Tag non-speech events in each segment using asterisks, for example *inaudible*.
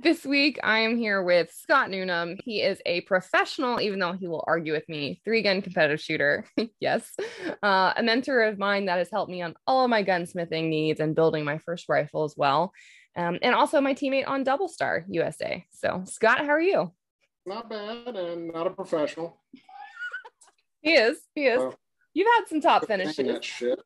This week, I am here with Scott Newnam. He is a professional, even though he will argue with me, three gun competitive shooter. *laughs* yes. Uh, a mentor of mine that has helped me on all of my gunsmithing needs and building my first rifle as well. Um, and also my teammate on Double Star USA. So, Scott, how are you? Not bad and not a professional. *laughs* he is. He is. You've had some top finishes. That shit.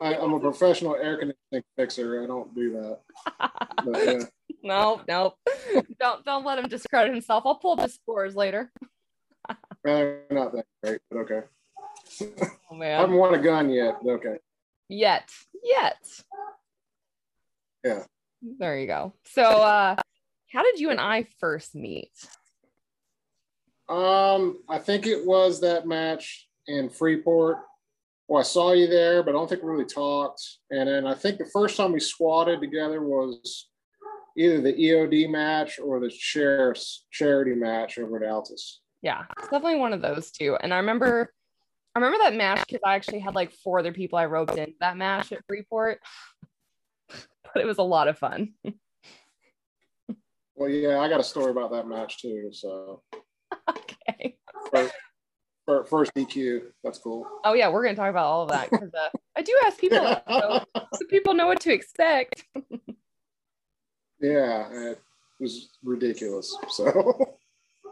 I, am a professional air conditioning fixer. I don't do that. *laughs* But, yeah. No, no, *laughs* don't don't let him discredit himself. I'll pull up the scores later. They're *laughs* not that great, but okay. *laughs* Oh, man. I haven't won a gun yet, but okay. Yet, yet. Yeah. There you go. So, uh, how did you and I first meet? Um, I think it was that match in Freeport well, I saw you there, but I don't think we really talked. And then I think the first time we squatted together was either the EOD match or the sheriff's charity match over at Altus. Yeah, it's definitely one of those two. And I remember, I remember that match because I actually had like four other people I roped in that match at Freeport, *sighs* but it was a lot of fun. well, yeah, I got a story about that match too. So, *laughs* okay first DQ. That's cool. Oh yeah, we're gonna talk about all of that because uh, I do ask people so, so people know what to expect. *laughs* yeah, it was ridiculous. So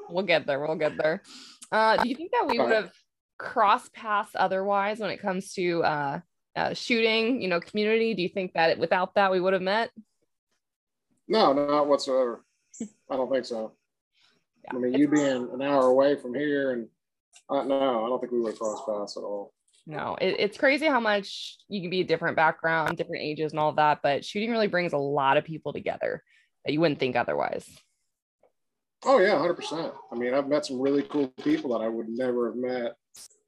we'll get there. We'll get there. Uh, do you think that we would have crossed paths otherwise when it comes to uh, uh, shooting? You know, community. Do you think that without that we would have met? No, not whatsoever. I don't think so. Yeah, I mean, you being an hour away from here and uh, no, I don't think we would have cross paths at all. No, it, it's crazy how much you can be a different background, different ages, and all that. But shooting really brings a lot of people together that you wouldn't think otherwise. Oh yeah, hundred percent. I mean, I've met some really cool people that I would never have met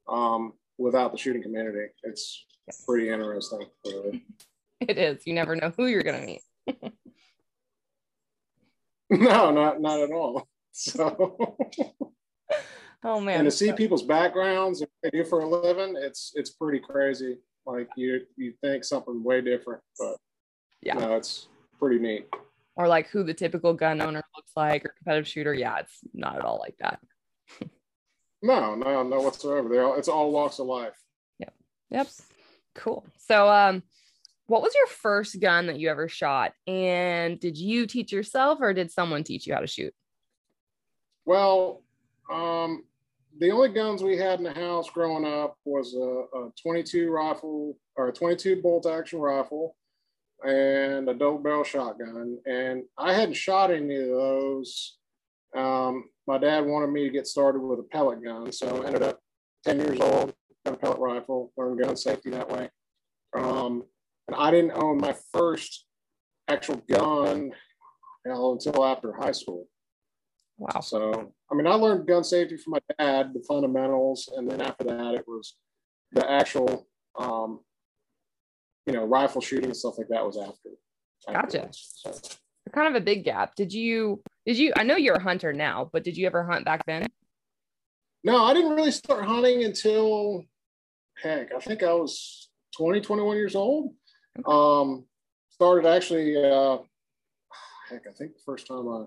um, without the shooting community. It's pretty interesting. Really. *laughs* It is. You never know who you're gonna meet. *laughs* no, not not at all. *laughs* So. Oh man! And to see people's backgrounds and what they do for a living, it's it's pretty crazy. Like you you think something way different, but yeah, no, it's pretty neat. Or like who the typical gun owner looks like, or competitive shooter. Yeah, it's not at all like that. *laughs* no, no, no whatsoever. They all it's all walks of life. Yep. Yep. Cool. So, um, what was your first gun that you ever shot? And did you teach yourself, or did someone teach you how to shoot? Well, um, the only guns we had in the house growing up was a, a 22 rifle or a 22 bolt action rifle and a double barrel shotgun. And I hadn't shot any of those. Um, my dad wanted me to get started with a pellet gun. So I ended up 10 years old, got a pellet rifle, learned gun safety that way. Um, and I didn't own my first actual gun until after high school. Wow. So, I mean, I learned gun safety from my dad, the fundamentals, and then after that, it was the actual, um, you know, rifle shooting and stuff like that was after. Gotcha. So. Kind of a big gap. Did you? Did you? I know you're a hunter now, but did you ever hunt back then? No, I didn't really start hunting until, heck, I think I was 20, 21 years old. Okay. Um, started actually, uh, heck, I think the first time I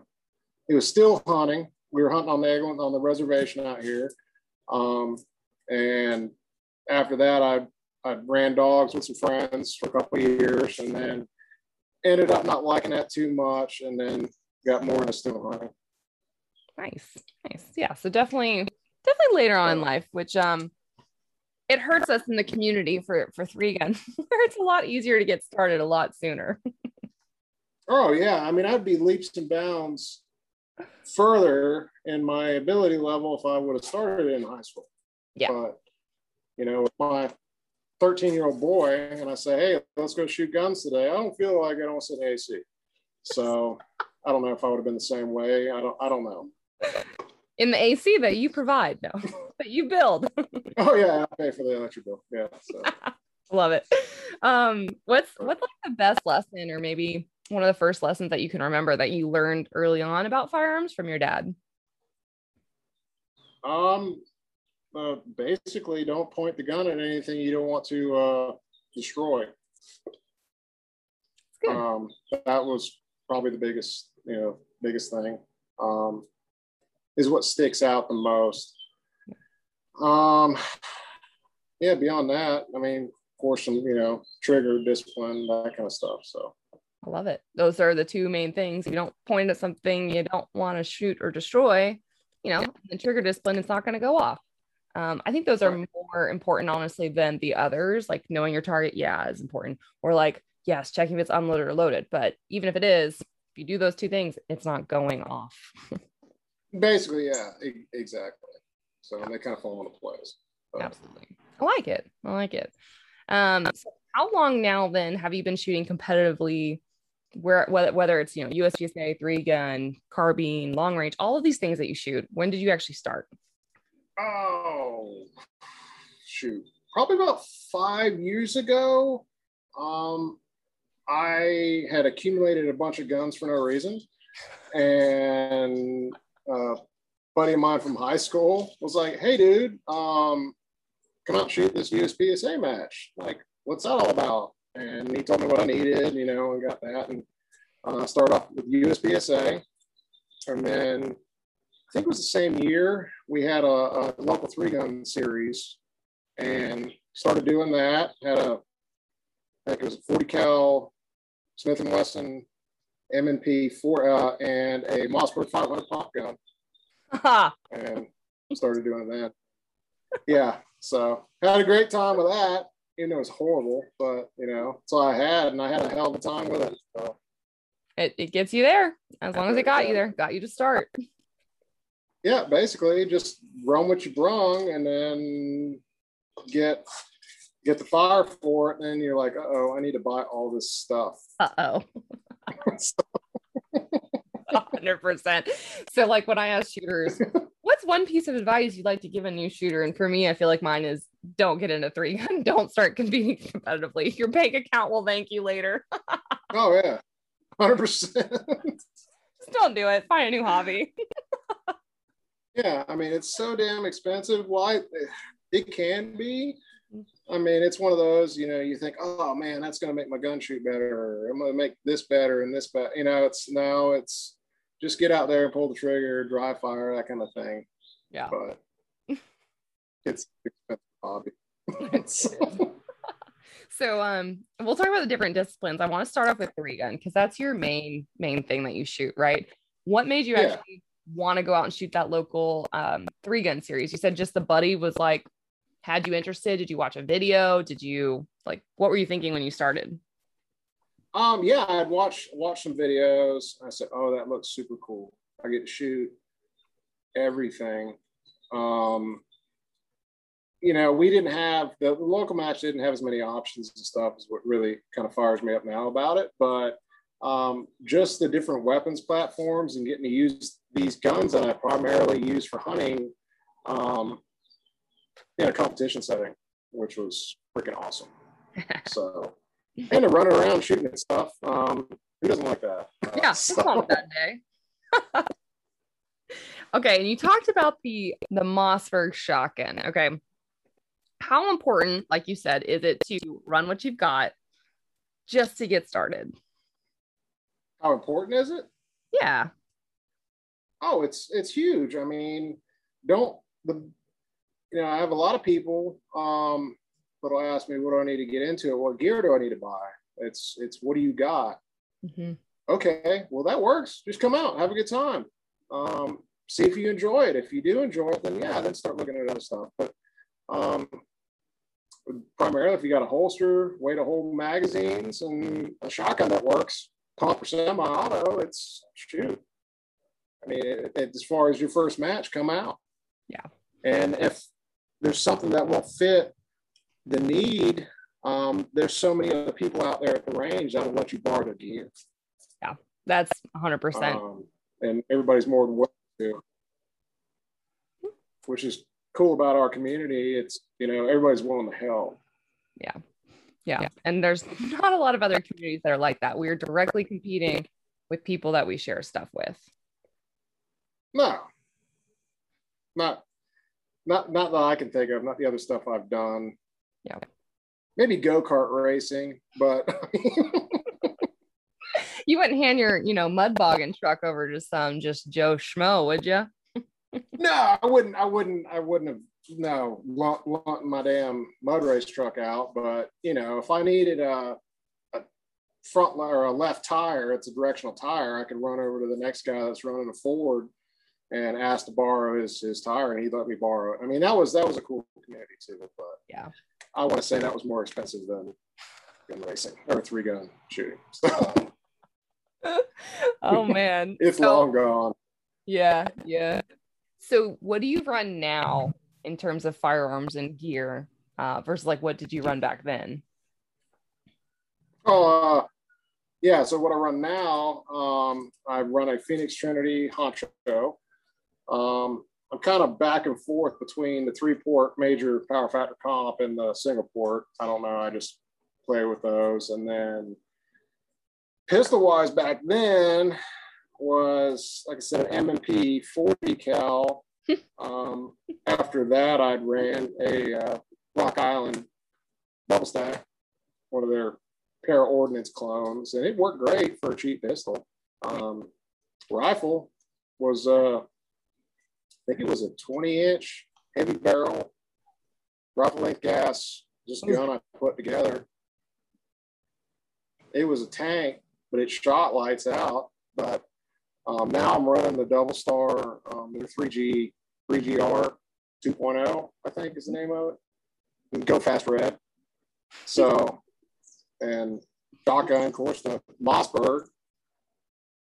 it was still hunting. We were hunting on the on the reservation out here. Um, and after that, I I ran dogs with some friends for a couple of years, and then ended up not liking that too much, and then got more into still hunting. Nice, nice, yeah. So definitely, definitely later on in life, which um, it hurts us in the community for for three gun, *laughs* where it's a lot easier to get started a lot sooner. *laughs* oh yeah, I mean, I'd be leaps and bounds further in my ability level if I would have started in high school. Yeah. But, you know, with my 13 year old boy and I say, hey, let's go shoot guns today, I don't feel like I don't sit in AC. So I don't know if I would have been the same way. I don't I don't know. In the AC that you provide, no, *laughs* that you build. *laughs* oh yeah, I pay for the electric bill. Yeah. So. *laughs* Love it. Um, what's what's like the best lesson, or maybe one of the first lessons that you can remember that you learned early on about firearms from your dad? Um, uh, basically, don't point the gun at anything you don't want to uh, destroy. Um, that was probably the biggest, you know, biggest thing. Um, is what sticks out the most. Um, yeah, beyond that, I mean, of course, some, you know, trigger discipline, that kind of stuff. So I love it. Those are the two main things. If you don't point at something you don't want to shoot or destroy, you know, the trigger discipline, it's not going to go off. Um, I think those are more important, honestly, than the others. Like knowing your target, yeah, is important. Or like, yes, checking if it's unloaded or loaded. But even if it is, if you do those two things, it's not going off. *laughs* Basically, yeah, e- exactly. So they kind of fall into place. But. Absolutely. I like it. I like it. Um, so how long now then have you been shooting competitively? Where whether whether it's you know USPSA, three gun, carbine, long range, all of these things that you shoot. When did you actually start? Oh, shoot, probably about five years ago. Um, I had accumulated a bunch of guns for no reason, and a buddy of mine from high school was like, "Hey, dude, um, come out shoot this USPSA match. Like, what's that all about? And he told me what I needed, you know, and got that. And uh, started off with USPSA. And then I think it was the same year we had a, a local three gun series and started doing that. Had a, I think it was a 40 cal Smith and Wesson M&P four uh, and a Mossberg 500 pop gun. *laughs* and started doing that. Yeah, so had a great time with that. Even though it was horrible, but you know, that's all I had, and I had a hell of a time with it. So. It, it gets you there as long as it got you there, got you to start. Yeah, basically just run what you brung and then get get the fire for it. And then you're like, uh oh, I need to buy all this stuff. Uh oh. 100%. So, like, when I ask shooters, what's one piece of advice you'd like to give a new shooter? And for me, I feel like mine is don't get into three gun, *laughs* don't start competing competitively. Your bank account will thank you later. *laughs* oh, yeah. 100%. Just don't do it. Find a new hobby. yeah. I mean, it's so damn expensive. Why? It can be. Mm-hmm. I mean, it's one of those, you know, you think, oh man, that's going to make my gun shoot better. I'm going to make this better and this better. You know, it's now it's just get out there and pull the trigger, dry fire, that kind of thing. Yeah. But *laughs* it's expensive hobby. *laughs* so um we'll talk about the different disciplines. I want to start off with three gun because that's your main main thing that you shoot, right? What made you yeah. actually want to go out and shoot that local um three gun series? You said just the buddy was like had you interested? Did you watch a video? Did you like what were you thinking when you started? Um, yeah, I'd watch watch some videos. I said, "Oh, that looks super cool. I get to shoot everything." Um, you know, we didn't have the, the, local match didn't have as many options and stuff. Is what really kind of fires me up now about it. But um, just the different weapons platforms and getting to use these guns that I primarily use for hunting um, in a competition setting, which was freaking awesome. *laughs* so and to run around shooting and stuff. Um, who doesn't like that? Uh, *laughs* yeah, so. that day. *laughs* okay, and you talked about the the Mossberg shotgun. Okay, how important, like you said, is it to run what you've got just to get started? How important is it? Yeah. Oh, it's it's huge. I mean, don't the you know I have a lot of people um, that'll ask me, what do I need to get into it? What gear do I need to buy? It's it's what do you got? Mm-hmm. Okay, well that works. Just come out, have a good time. Um, see if you enjoy it. If you do enjoy it, then yeah, then start looking at other stuff. But um, primarily, if you got a holster, way to hold magazines, and a shotgun that works, comp or semi-auto, it's shoot. I mean, it, it, as far as your first match, come out. Yeah. And if there's something that won't fit the need, um, there's so many other people out there at the range that'll let you borrow the gear. Yeah. That's 100%. Um, and everybody's more than willing to, which is cool about our community. It's, you know, everybody's willing to help. Yeah. yeah. Yeah. And there's not a lot of other communities that are like that. We are directly competing with people that we share stuff with. No. Not not not that I can think of, not the other stuff I've done. Yeah. Maybe go-kart racing, but *laughs* you wouldn't hand your, you know, mud bogging truck over to some just Joe Schmo, would you? *laughs* no, I wouldn't. I wouldn't. I wouldn't have. No, want my damn mud race truck out. But you know, if I needed a, a front or a left tire, it's a directional tire. I could run over to the next guy that's running a Ford and ask to borrow his his tire, and he'd let me borrow it. I mean, that was that was a cool community too. But yeah, I want to say that was more expensive than gun racing or three gun shooting. So. *laughs* oh man, *laughs* it's so, long gone. Yeah, yeah. So, what do you run now in terms of firearms and gear uh, versus like what did you run back then? Oh, uh, yeah. So what I run now, um, I run a Phoenix Trinity Honcho. Um, I'm kind of back and forth between the three port major power factor comp and the single port. I don't know. I just play with those. And then pistol wise back then was, like I said, M&P 40 cal. *laughs* um, after that, I'd ran a uh, Rock Island double stack, one of their para ordnance clones, and it worked great for a cheap pistol. Um, rifle was uh, think it was a 20 inch heavy barrel, rifle length gas, just gun I put together. It was a tank, but it shot lights out. But um, now I'm running the double star, um, the 3G, 3GR 2.0, I think is the name of it. Go fast red. So, and shotgun, of course, the Mossberg.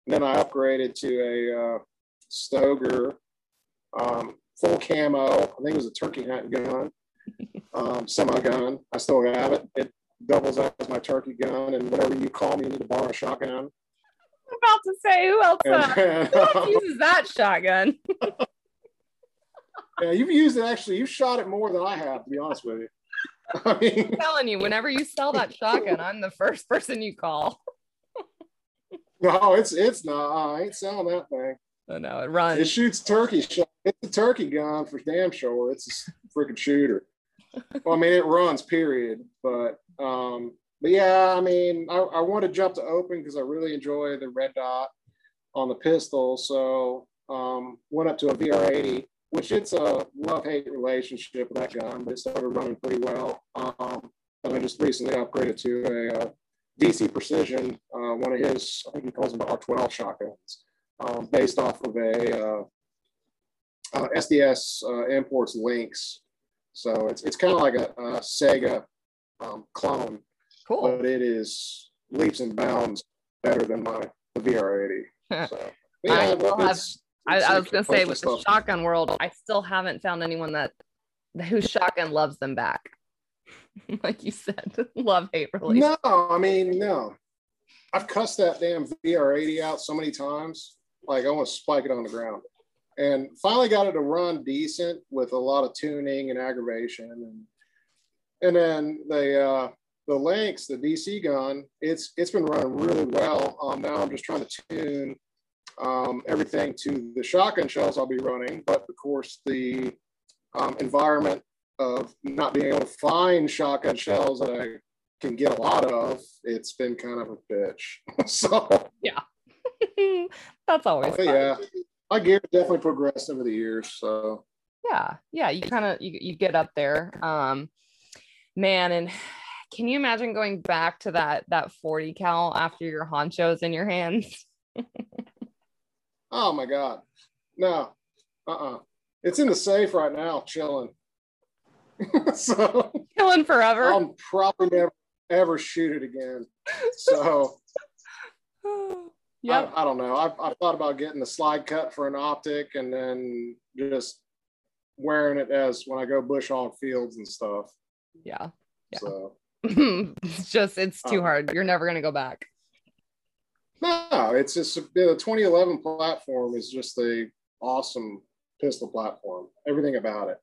And then I upgraded to a uh, Stoeger um, full camo. I think it was a turkey hunting gun, um, semi gun. I still have it. It doubles up as my turkey gun, and whatever you call me, you need to borrow a shotgun. I'm about to say, who else, uh, who else *laughs* uses that shotgun? *laughs* yeah, you've used it actually. You've shot it more than I have, to be honest with you. *laughs* I mean, I'm telling you, whenever you sell that shotgun, I'm the first person you call. no, it's it's not. I ain't selling that thing. Oh no, it runs. It shoots turkey shot. It's a turkey gun for damn sure. It's a freaking shooter. well, I mean, it runs, period. But um, but yeah, I mean, I, I want to jump to open because I really enjoy the red dot on the pistol. So um, went up to a VR80, which it's a love-hate relationship with that gun, but it started running pretty well. Um, and I just recently upgraded to a, a uh, DC Precision, uh, one of his, I think he calls them R12 shotguns, um, based off of a uh, uh, SDS uh, imports Lynx. So it's it's kind of like a, a Saiga um, clone, cool. but it is leaps and bounds better than my VR80. *laughs* So, yeah, I, have, I, I was gonna say with stuff. the shotgun world, I still haven't found anyone that whose shotgun loves them back. *laughs* like you said, *laughs* love hate relationship. No, I mean no. I've cussed that damn VR80 out so many times. Like I want to spike it on the ground and finally got it to run decent with a lot of tuning and aggravation and and then the uh, the Lynx, the DC gun, it's it's been running really well. Um, now I'm just trying to tune um, everything to the shotgun shells I'll be running, but of course the um, environment of not being able to find shotgun shells that I can get a lot of, it's been kind of a bitch. *laughs* so yeah, *laughs* that's always yeah my gear definitely progressed over the years. So yeah, yeah, you kind of you, you get up there. Um, man, and can you imagine going back to that that 40 cal after your honchos in your hands? *laughs* oh my god. No. Uh-uh. It's in the safe right now, chilling. *laughs* so chilling forever. I'm probably never ever shoot it again. So *laughs* yeah, I, I, don't know. I've, I've thought about getting the slide cut for an optic and then just wearing it as when I go bush hog fields and stuff. Yeah. Yeah. So it's *laughs* just it's too um, hard. You're never gonna go back. No, it's just the 2011 platform is just a awesome pistol platform. Everything about it.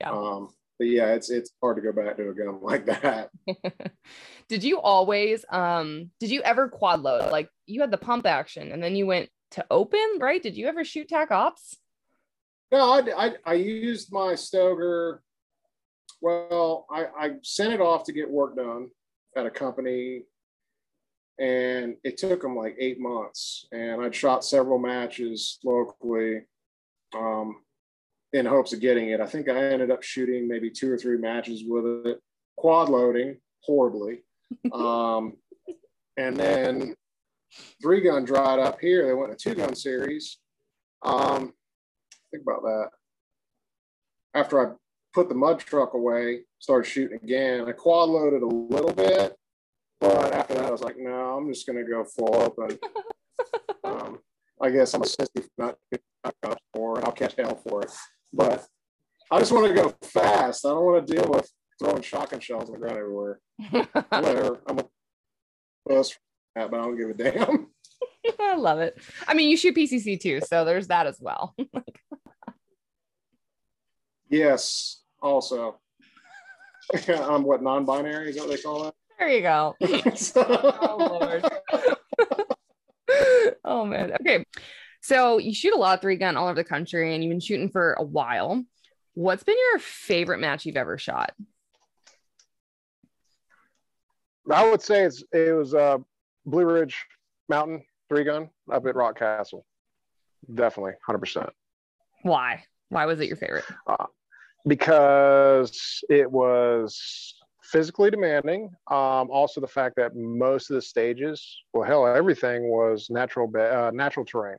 Yeah. Um, but yeah, it's it's hard to go back to a gun *laughs* like that. *laughs* did you always um did you ever quad load? Like you had the pump action and then you went to open, right? Did you ever shoot tac ops? No, I, I, I used my Stoeger. Well, I, I sent it off to get work done at a company and it took them like eight months and i'd shot several matches locally um, in hopes of getting it i think i ended up shooting maybe two or three matches with it quad loading horribly *laughs* um, and then three gun dried up here they went to two gun series um, think about that after i put the mud truck away started shooting again i quad loaded a little bit but after that, I was like, no, I'm just going to go full open. *laughs* um, I guess I'm a sissy for not for it. I'll catch hell for it. But I just want to go fast. I don't want to deal with throwing shotgun shells on the ground everywhere. *laughs* Whatever. I'm a that, but I don't give a damn. *laughs* *laughs* I love it. I mean, you shoot PCC too, so there's that as well. *laughs* yes, also. I'm what non-binary is that what they call that? There you go. oh Lord. oh man. Okay. So you shoot a lot of three gun all over the country and you've been shooting for a while. What's been your favorite match you've ever shot? I would say it's it was uh Blue Ridge Mountain three gun up at Rockcastle. Definitely, hundred percent. Why? Why was it your favorite? Uh, because it was physically demanding. Um, also, the fact that most of the stages, well, hell, everything was natural uh, natural terrain.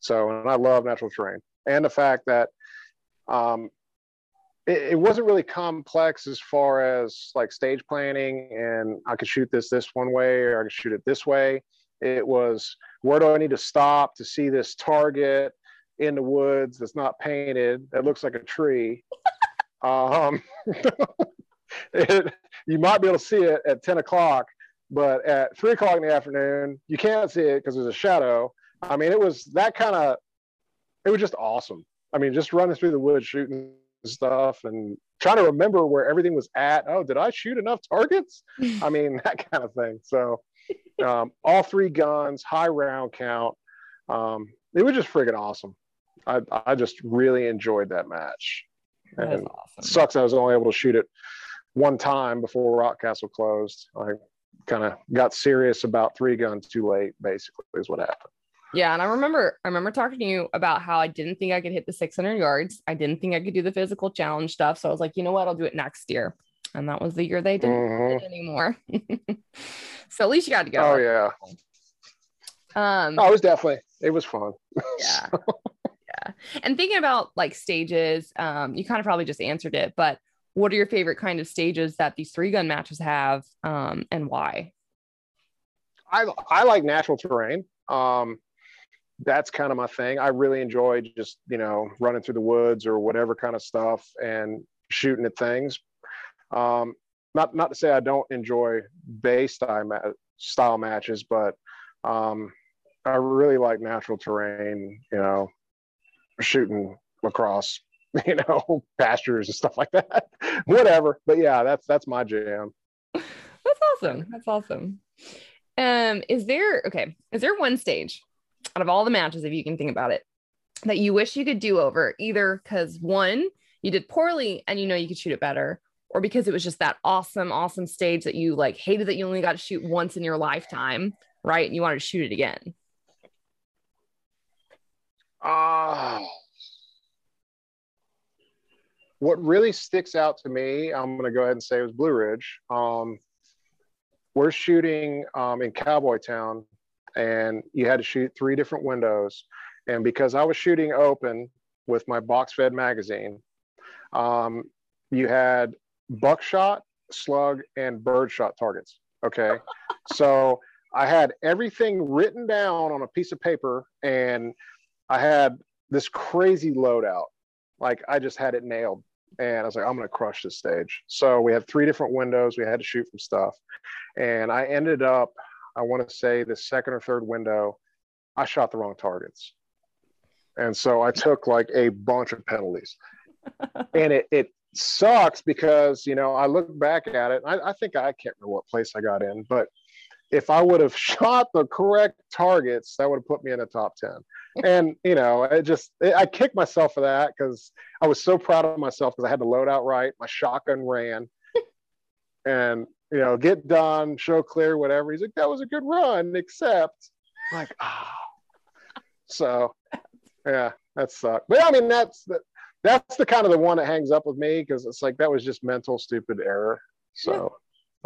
So, and I love natural terrain, and the fact that um, it, it, wasn't really complex as far as like stage planning, and I could shoot this this one way, or I could shoot it this way. It was where do I need to stop to see this target in the woods that's not painted that looks like a tree. *laughs* um, *laughs* it, you might be able to see it at 10 o'clock, but at three o'clock in the afternoon, you can't see it because there's a shadow. I mean, it was that kind of, it was just awesome. I mean, just running through the woods, shooting stuff and trying to remember where everything was at. Oh, did I shoot enough targets? *laughs* I mean, *laughs* that kind of thing. So, um, all three guns, high round count. Um, it was just friggin' awesome. I, I just really enjoyed that match. And awesome. sucks I was only able to shoot it one time before Rockcastle closed. I kind of got serious about three guns too late, basically, is what happened. Yeah, and I remember I remember talking to you about how I didn't think I could hit the 600 yards. I didn't think I could do the physical challenge stuff. So I was like, you know what, I'll do it next year. And that was the year they didn't mm-hmm. anymore. *laughs* so at least you got to go. Oh yeah. Um, oh, it was definitely it was fun. *laughs* Yeah. yeah. And thinking about like stages, um, you kind of probably just answered it, but what are your favorite kind of stages that these three gun matches have um, and why? I, I like natural terrain. Um, that's kind of my thing. I really enjoy just, you know, running through the woods or whatever kind of stuff and shooting at things. Um, not, not to say I don't enjoy bay style, ma- style matches, but um, I really like natural terrain, you know, shooting across *laughs* you know, pastures and stuff like that. *laughs* Whatever. But yeah, that's that's my jam. That's awesome. That's awesome. Um, is there okay, is there one stage out of all the matches, if you can think about it, that you wish you could do over, either because one, you did poorly and you know you could shoot it better, or because it was just that awesome, awesome stage that you like hated that you only got to shoot once in your lifetime, right? And you wanted to shoot it again. Ah. Uh what really sticks out to me, I'm going to go ahead and say, it was Blue Ridge. Um, we're shooting um, in Cowboy Town, and you had to shoot three different windows. And because I was shooting open with my box fed magazine, um, you had buckshot, slug, and birdshot targets. Okay. *laughs* so I had everything written down on a piece of paper, and I had this crazy loadout like I just had it nailed. And I was like, I'm going to crush this stage. So we had three different windows. We had to shoot from stuff. And I ended up, I want to say the second or third window, I shot the wrong targets. And so I took like a bunch of penalties. *laughs* and it, it sucks because, you know, I look back at it. I, I think I can't remember what place I got in, but if I would have *laughs* shot the correct targets, that would have put me in the top 10. And, you know, it just, it, I kicked myself for that because I was so proud of myself because I had the load out right. My shotgun ran and, you know, get done, show clear, whatever. He's like, that was a good run, except like, ah. Oh. So, yeah, that sucked. But I mean, that's the, that's the kind of the one that hangs up with me because it's like that was just mental stupid error. So,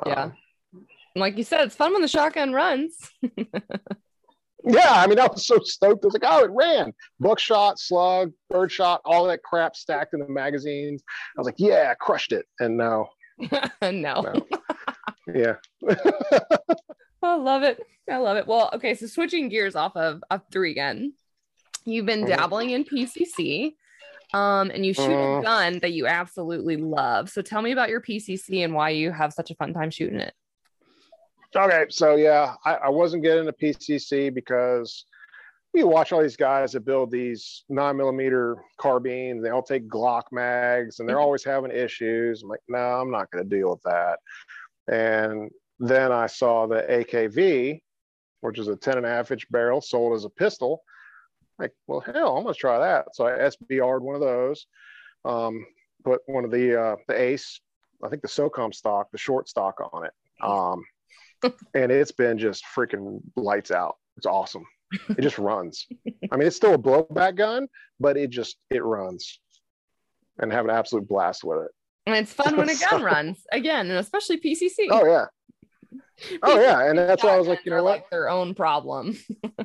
yeah. Um, like you said, it's fun when the shotgun runs. *laughs* yeah, I mean, I was so stoked. I was like, oh, it ran. Buckshot, slug, bird shot, all that crap stacked in the magazines. I was like, yeah, crushed it. And no. *laughs* no. no. Yeah. *laughs* I love it. I love it. Well, okay, so switching gears off of, of three gun, you've been mm-hmm. dabbling in PCC. Um, and you shoot uh, a gun that you absolutely love. So tell me about your PCC and why you have such a fun time shooting it. Okay, so yeah, I, I wasn't getting a PCC because you watch all these guys that build these nine millimeter carbines. They all take Glock mags, and they're mm-hmm. always having issues. I'm like, no, I'm not going to deal with that. And then I saw the AKV, which is a 10 and a half inch barrel sold as a pistol. Like, well, hell, I'm going to try that. So I SBR'd one of those, um, put one of the uh, the Ace, I think the SOCOM stock, the short stock on it. Um, *laughs* and it's been just freaking lights out. It's awesome. It just *laughs* runs. I mean, it's still a blowback gun, but it just it runs, and have an absolute blast with it. And it's fun when a gun *laughs* runs again, and especially PCC. Oh yeah. *laughs* Oh yeah, and that's why I was like, you know what? Like their own problem. *laughs*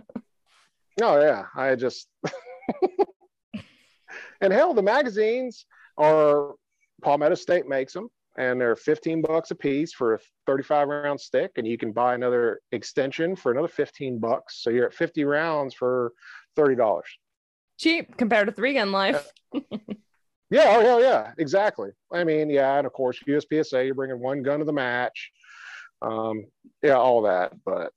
oh yeah, I just. and hell, the magazines are Palmetto State makes them and they're 15 bucks a piece for a 35 round stick and you can buy another extension for another 15 bucks so you're at 50 rounds for $30 cheap compared to three gun life yeah oh hell yeah exactly i mean yeah and of course uspsa you're bringing one gun to the match um, yeah all that but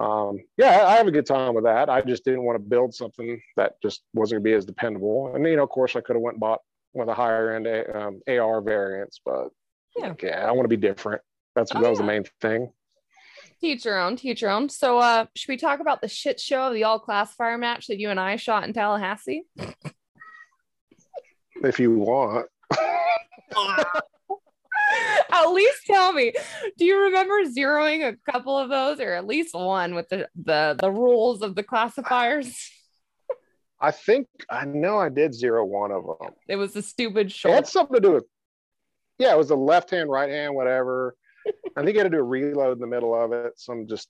um, yeah i have a good time with that i just didn't want to build something that just wasn't going to be as dependable and you know of course i could have went and bought one of the higher end a, um, ar variants but yeah. Like, yeah, I want to be different. That's oh, that was yeah. the main thing. Teach your own, teach your own. So uh should we talk about the shit show of the all classifier match that you and I shot in Tallahassee? *laughs* if you want. *laughs* at least tell me do you remember zeroing a couple of those or at least one with the the, the rules of the classifiers i think i know i did zero one of them it was a stupid short it had something to do with yeah, it was a left hand, right hand, whatever. *laughs* I think you had to do a reload in the middle of it. So I'm just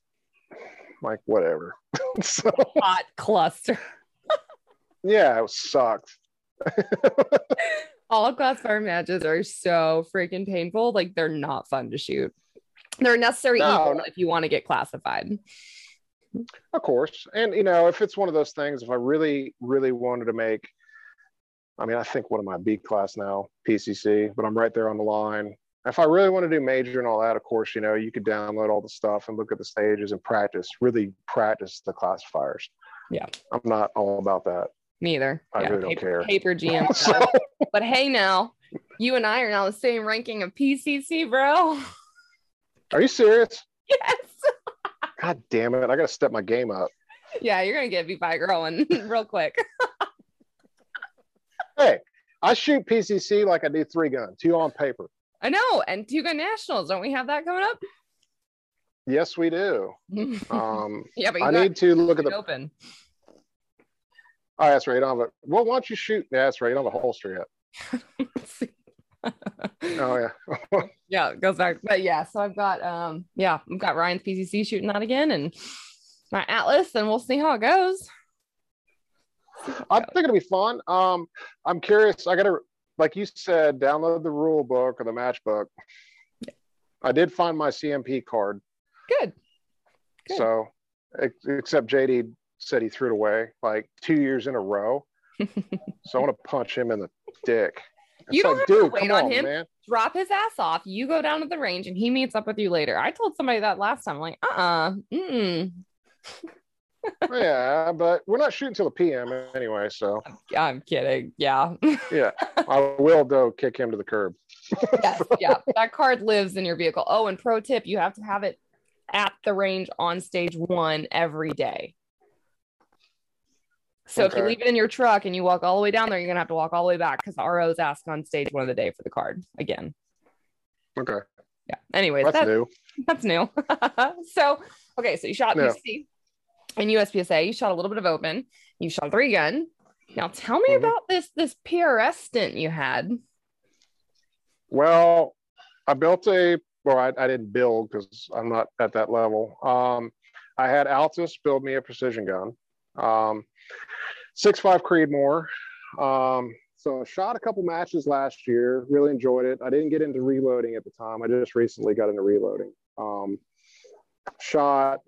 like, whatever. *laughs* so, Hot cluster. yeah, it sucked. *laughs* All classifier matches are so freaking painful. Like they're not fun to shoot. They're necessary no, no. if you want to get classified. Of course. And you know, if it's one of those things, if I really, really wanted to make I mean, I think what am I B class now, PCC, but I'm right there on the line. If I really want to do major and all that, of course, you know, you could download all the stuff and look at the stages and practice, really practice the classifiers. Yeah. I'm not all about that. Me either. I yeah, really don't care. Paper *laughs* GM. so, but hey, now you and I are now the same ranking of PCC, bro. Are you serious? Yes. *laughs* God damn it. I got to step my game up. Yeah, you're going to get beat by a girl one *laughs* real quick hey, I shoot PCC like I do three gun, two on paper. I know, and two gun nationals. Don't we have that coming up? Yes, we do. Um, yeah, but I need to look at the open. Oh, that's right. You don't have a, well, why don't you shoot? Yeah, that's right. You don't have a holster yet. *laughs* oh yeah. *laughs* yeah, it goes back. But yeah, so I've got um yeah, I've got Ryan's PCC shooting that again and my Atlas, and we'll see how it goes. I think it'll be fun. Um, I'm curious. I got to, like you said, download the rule book or the match book. Yeah. I did find my CMP card. Good. Good. So, except JD said he threw it away like two years in a row. so I want to punch him in the dick. you don't like, have dude, to wait on, on him. Man. Drop his ass off. You go down to the range and he meets up with you later. I told somebody that last time. I'm like, uh uh-uh, yeah, but we're not shooting till the PM anyway. So I'm kidding. Yeah. yeah. I will though kick him to the curb. yes. Yeah. That card lives in your vehicle. Oh, and pro tip, you have to have it at the range on stage one every day. So okay. if you leave it in your truck and you walk all the way down there, you're gonna have to walk all the way back because the ROs ask on stage one of the day for the card again. Okay. Yeah. Anyways, that's, new. *laughs* That's new. *laughs* so okay, so you shot yeah. PC in USPSA. You shot a little bit of open. You shot three gun. Now tell me mm-hmm. about this this PRS stint you had. Well, I built a. Well, I, I didn't build because I'm not at that level. Um, I had Altus build me a precision gun. Um, six five Creedmoor. Um, so I shot a couple matches last year. Really enjoyed it. I didn't get into reloading at the time. I just recently got into reloading. Um, shot.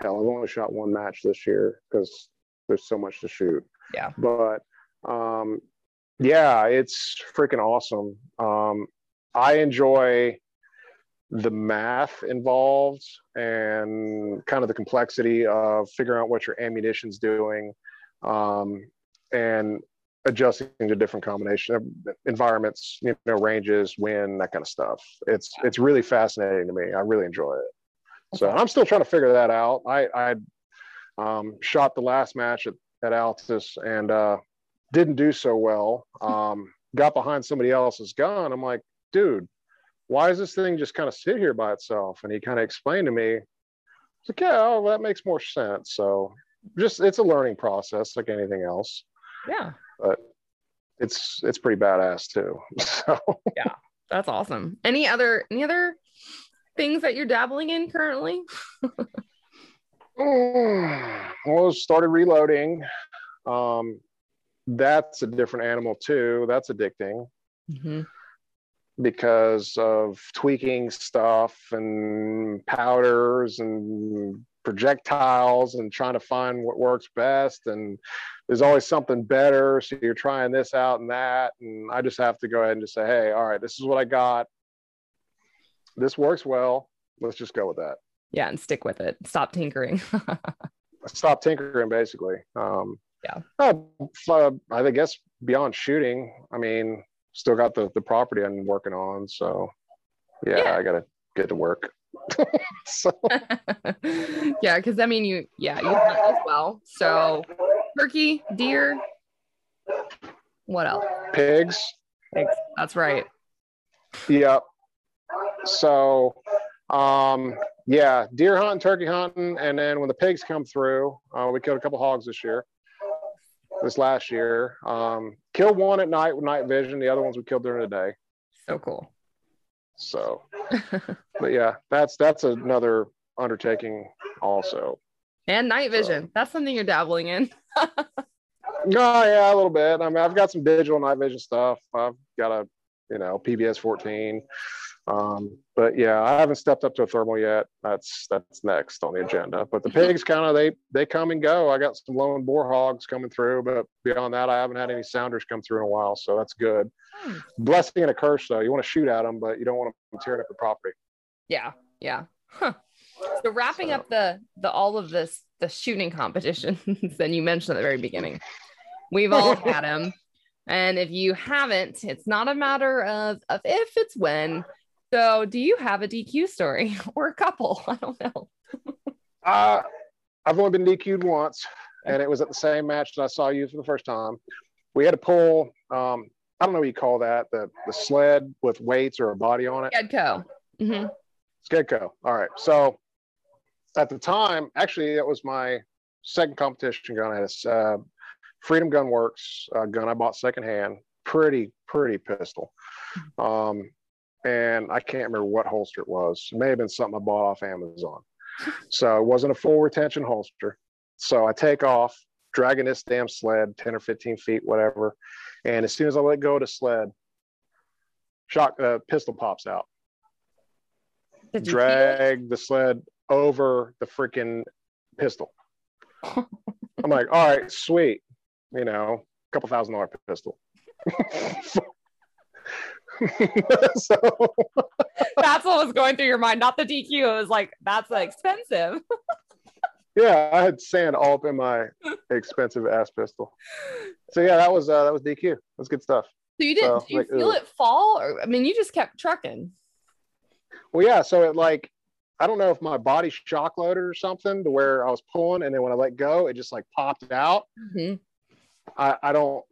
Hell, I've only shot one match this year because there's so much to shoot. Yeah. But um, yeah, it's freaking awesome. Um, I enjoy the math involved and kind of the complexity of figuring out what your ammunition's doing um, and adjusting to different combination of environments, you know, ranges, wind, that kind of stuff. It's it's really fascinating to me. I really enjoy it. So I'm still trying to figure that out. I I um, shot the last match at, at Altus and uh, didn't do so well. *laughs* Um, got behind somebody else's gun. I'm like, dude, why does this thing just kind of sit here by itself? And he kind of explained to me, it's like, yeah, oh, that makes more sense. So just it's a learning process like anything else. Yeah. But it's it's pretty badass too. *laughs* So yeah, that's awesome. Any other any other things that you're dabbling in currently? *sighs* well, started reloading. Um, that's a different animal too. That's addicting. Mm-hmm because of tweaking stuff and powders and projectiles and trying to find what works best. And there's always something better. So you're trying this out and that. And i just have to go ahead and just say hey all right this is what i got. This works well. Let's just go with that. Yeah and stick with it. Stop tinkering. *laughs* Stop tinkering basically. Um yeah. uh, i guess beyond shooting i mean still got the the property i'm working on so yeah, yeah. i gotta get to work *laughs* so. *laughs* yeah, because I mean, you yeah, you hunt as well. So turkey, deer, what else? Pigs. Pigs. That's right. Yep. So, um, yeah, deer hunting, turkey hunting, and then when the pigs come through, uh, we killed a couple hogs this year. This last year, um, killed one at night with night vision. The other ones we killed during the day. So cool. So, *laughs* but yeah, that's that's another undertaking also. And night vision. So. That's something you're dabbling in. *laughs* no, yeah, a little bit. I mean, I've got some digital night vision stuff. I've got a, you know, PVS 14. Um, but yeah, I haven't stepped up to a thermal yet. That's that's next on the agenda. But the pigs kind of they they come and go. I got some lone boar hogs coming through, but beyond that, I haven't had any sounders come through in a while, so that's good. Hmm. Blessing and a curse, though. You want to shoot at them, but you don't want them tearing up your property. Yeah, yeah. Huh. So wrapping so. up the the all of this the shooting competitions, *laughs* then you mentioned at the very beginning, we've all *laughs* had them. And if you haven't, it's not a matter of, of if, it's when. So, do you have a DQ story *laughs* or a couple? *laughs* I don't know. uh, I've only been DQ'd once, and it was at the same match that I saw you for the first time. We had to pull, um, I don't know what you call that, the, the sled with weights or a body on it. Skedco. Mm-hmm. Skedco. All right. So, at the time, actually, it was my second competition gun. I had a uh, Freedom Gun Works uh, gun I bought secondhand. Pretty, pretty pistol. Um, and I can't remember what holster it was. It may have been something I bought off Amazon. So it wasn't a full retention holster. So I take off, dragging this damn sled 10 or 15 feet, whatever. And as soon as I let go of the sled, shock uh, pistol pops out. Drag the sled over the freaking pistol. I'm like, all right, sweet. You know, a couple thousand dollar pistol. *laughs* *laughs* *laughs* so that's what was going through your mind, not the DQ. It was like that's expensive. *laughs* yeah, I had sand all up in my expensive ass pistol. So yeah, that was uh, that was DQ. That's good stuff. So you didn't so, did you like, feel ugh. it fall? Or I mean, you just kept trucking. Well, yeah. So it like I don't know if my body shock loaded or something to where I was pulling, and then when I let go, it just like popped out. Mm-hmm. I, I don't.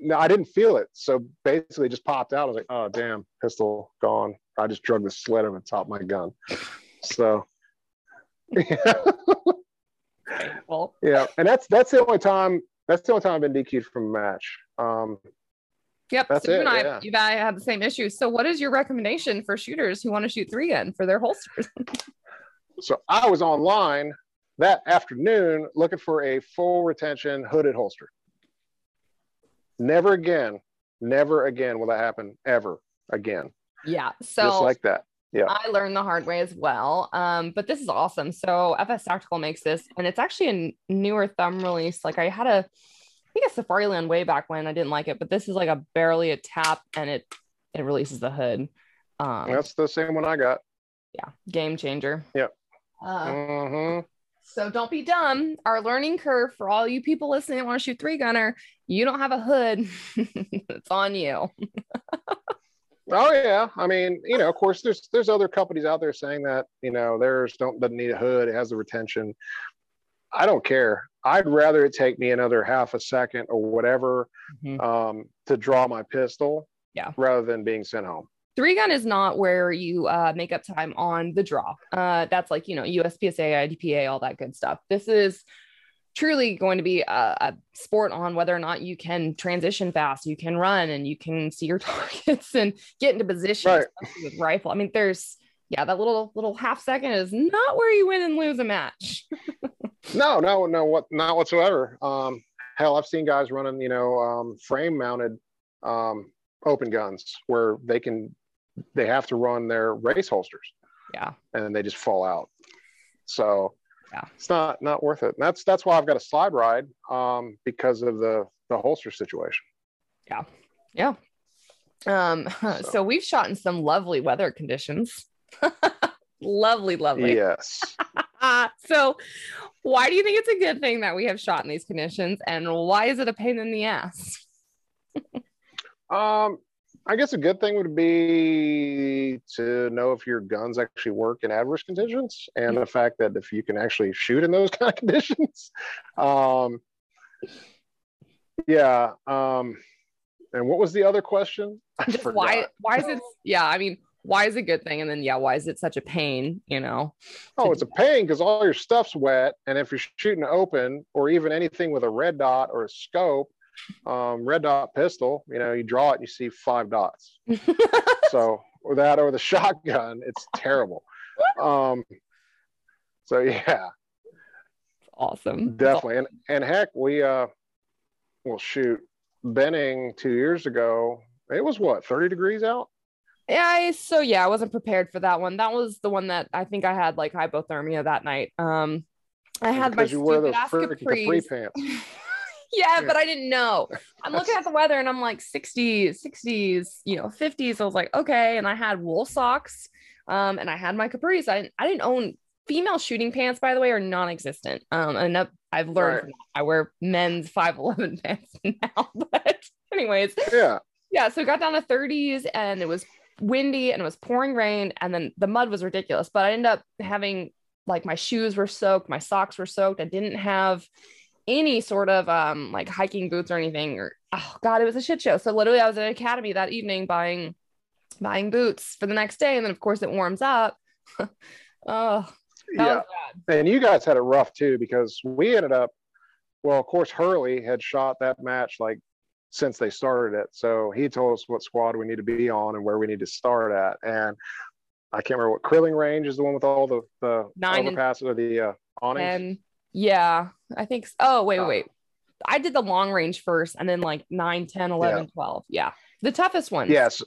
No, I didn't feel it. So basically, just popped out. I was like, "Oh, damn, pistol gone." I just drug the sled over the top of my gun. So, *laughs* yeah. well, yeah, and that's that's the only time. That's the only time I've been DQ'd from a match. Um, Yep. That's so you and I, yeah. you and I have the same issue. So, what is your recommendation for shooters who want to shoot three gun for their holsters? *laughs* so, I was online that afternoon looking for a full retention hooded holster. Never again, never again will that happen ever again. Yeah. So, just like that. Yeah. I learned the hard way as well. Um, but this is awesome. So, FS Tactical makes this, and it's actually a newer thumb release. Like, I had a, I think a Safariland way back when I didn't like it, but this is like a barely a tap and it it releases the hood. Um, That's the same one I got. Yeah, game changer. Yep. Uh, mm-hmm. So don't be dumb. Our learning curve for all you people listening that want to shoot three gunner, you don't have a hood. *laughs* it's on you. *laughs* oh yeah, I mean, you know, of course, there's there's other companies out there saying that you know theirs don't doesn't need a hood, it has the retention. I don't care. I'd rather it take me another half a second or whatever mm-hmm. um, to draw my pistol yeah. rather than being sent home. Three gun is not where you uh, make up time on the draw. Uh, that's like, you know, USPSA, IDPA, all that good stuff. This is truly going to be a, a, sport on whether or not you can transition fast, you can run and you can see your *laughs* targets and get into position right. with rifle. I mean, there's, yeah, that little little half second is not where you win and lose a match. *laughs* no, no, no, what not whatsoever. Um, hell, I've seen guys running, you know, um, frame mounted um, open guns where they can they have to run their race holsters. Yeah. And they just fall out. So yeah, it's not not worth it. And that's that's why I've got a slide ride um, because of the the holster situation. Yeah. Yeah. Um, so. *laughs* so we've shot in some lovely weather conditions. *laughs* lovely, lovely. Yes. *laughs* so, why do you think it's a good thing that we have shot in these conditions, and why is it a pain in the ass? um, I guess a good thing would be to know if your guns actually work in adverse conditions, and the fact that if you can actually shoot in those *laughs* kind of conditions. Um, yeah. Um, and what was the other question? Just why? Why is it? Yeah, I mean, why is it a good thing? And then, yeah, why is it such a pain? You know? Oh, it's a pain because all your stuff's wet. And if you're shooting open or even anything with a red dot or a scope, um, red dot pistol, you know, you draw it and you see five dots. *laughs* so, or that or the *laughs* shotgun, it's terrible. Um, so, yeah. It's awesome. Definitely. And, and heck, we, uh, well, shoot, Benning two years ago, it was what, 30 degrees out? Yeah, so yeah, I wasn't prepared for that one. That was the one that I think I had like hypothermia that night. Um, I had my you wear those capri pants. *laughs* *laughs* yeah, but I didn't know. I'm looking at the weather and I'm like 60s, 60s, you know, 50s. I was like, okay. And I had wool socks. Um, and I had my capris. I, I didn't own female shooting pants, by the way, are non-existent. Um, and I've learned right. I wear men's 511 *laughs* pants now. *laughs* But anyways, yeah. Yeah, so it got down to 30s and it was windy and it was pouring rain and then the mud was ridiculous but i ended up having like my shoes were soaked my socks were soaked i didn't have any sort of um like hiking boots or anything or oh god it was a shit show so literally i was at academy that evening buying buying boots for the next day and then of course it warms up *laughs* oh yeah and you guys had it rough too because we ended up well of course hurley had shot that match like since they started it. So he told us what squad we need to be on and where we need to start at. And I can't remember what Krilling Range is the one with all the the Nine overpasses or the uh, awnings. Yeah, I think. So. Oh wait, wait, wait. I did the long range first, and then like 9, 10, 11, yeah. 12. Yeah, the toughest ones. Yes.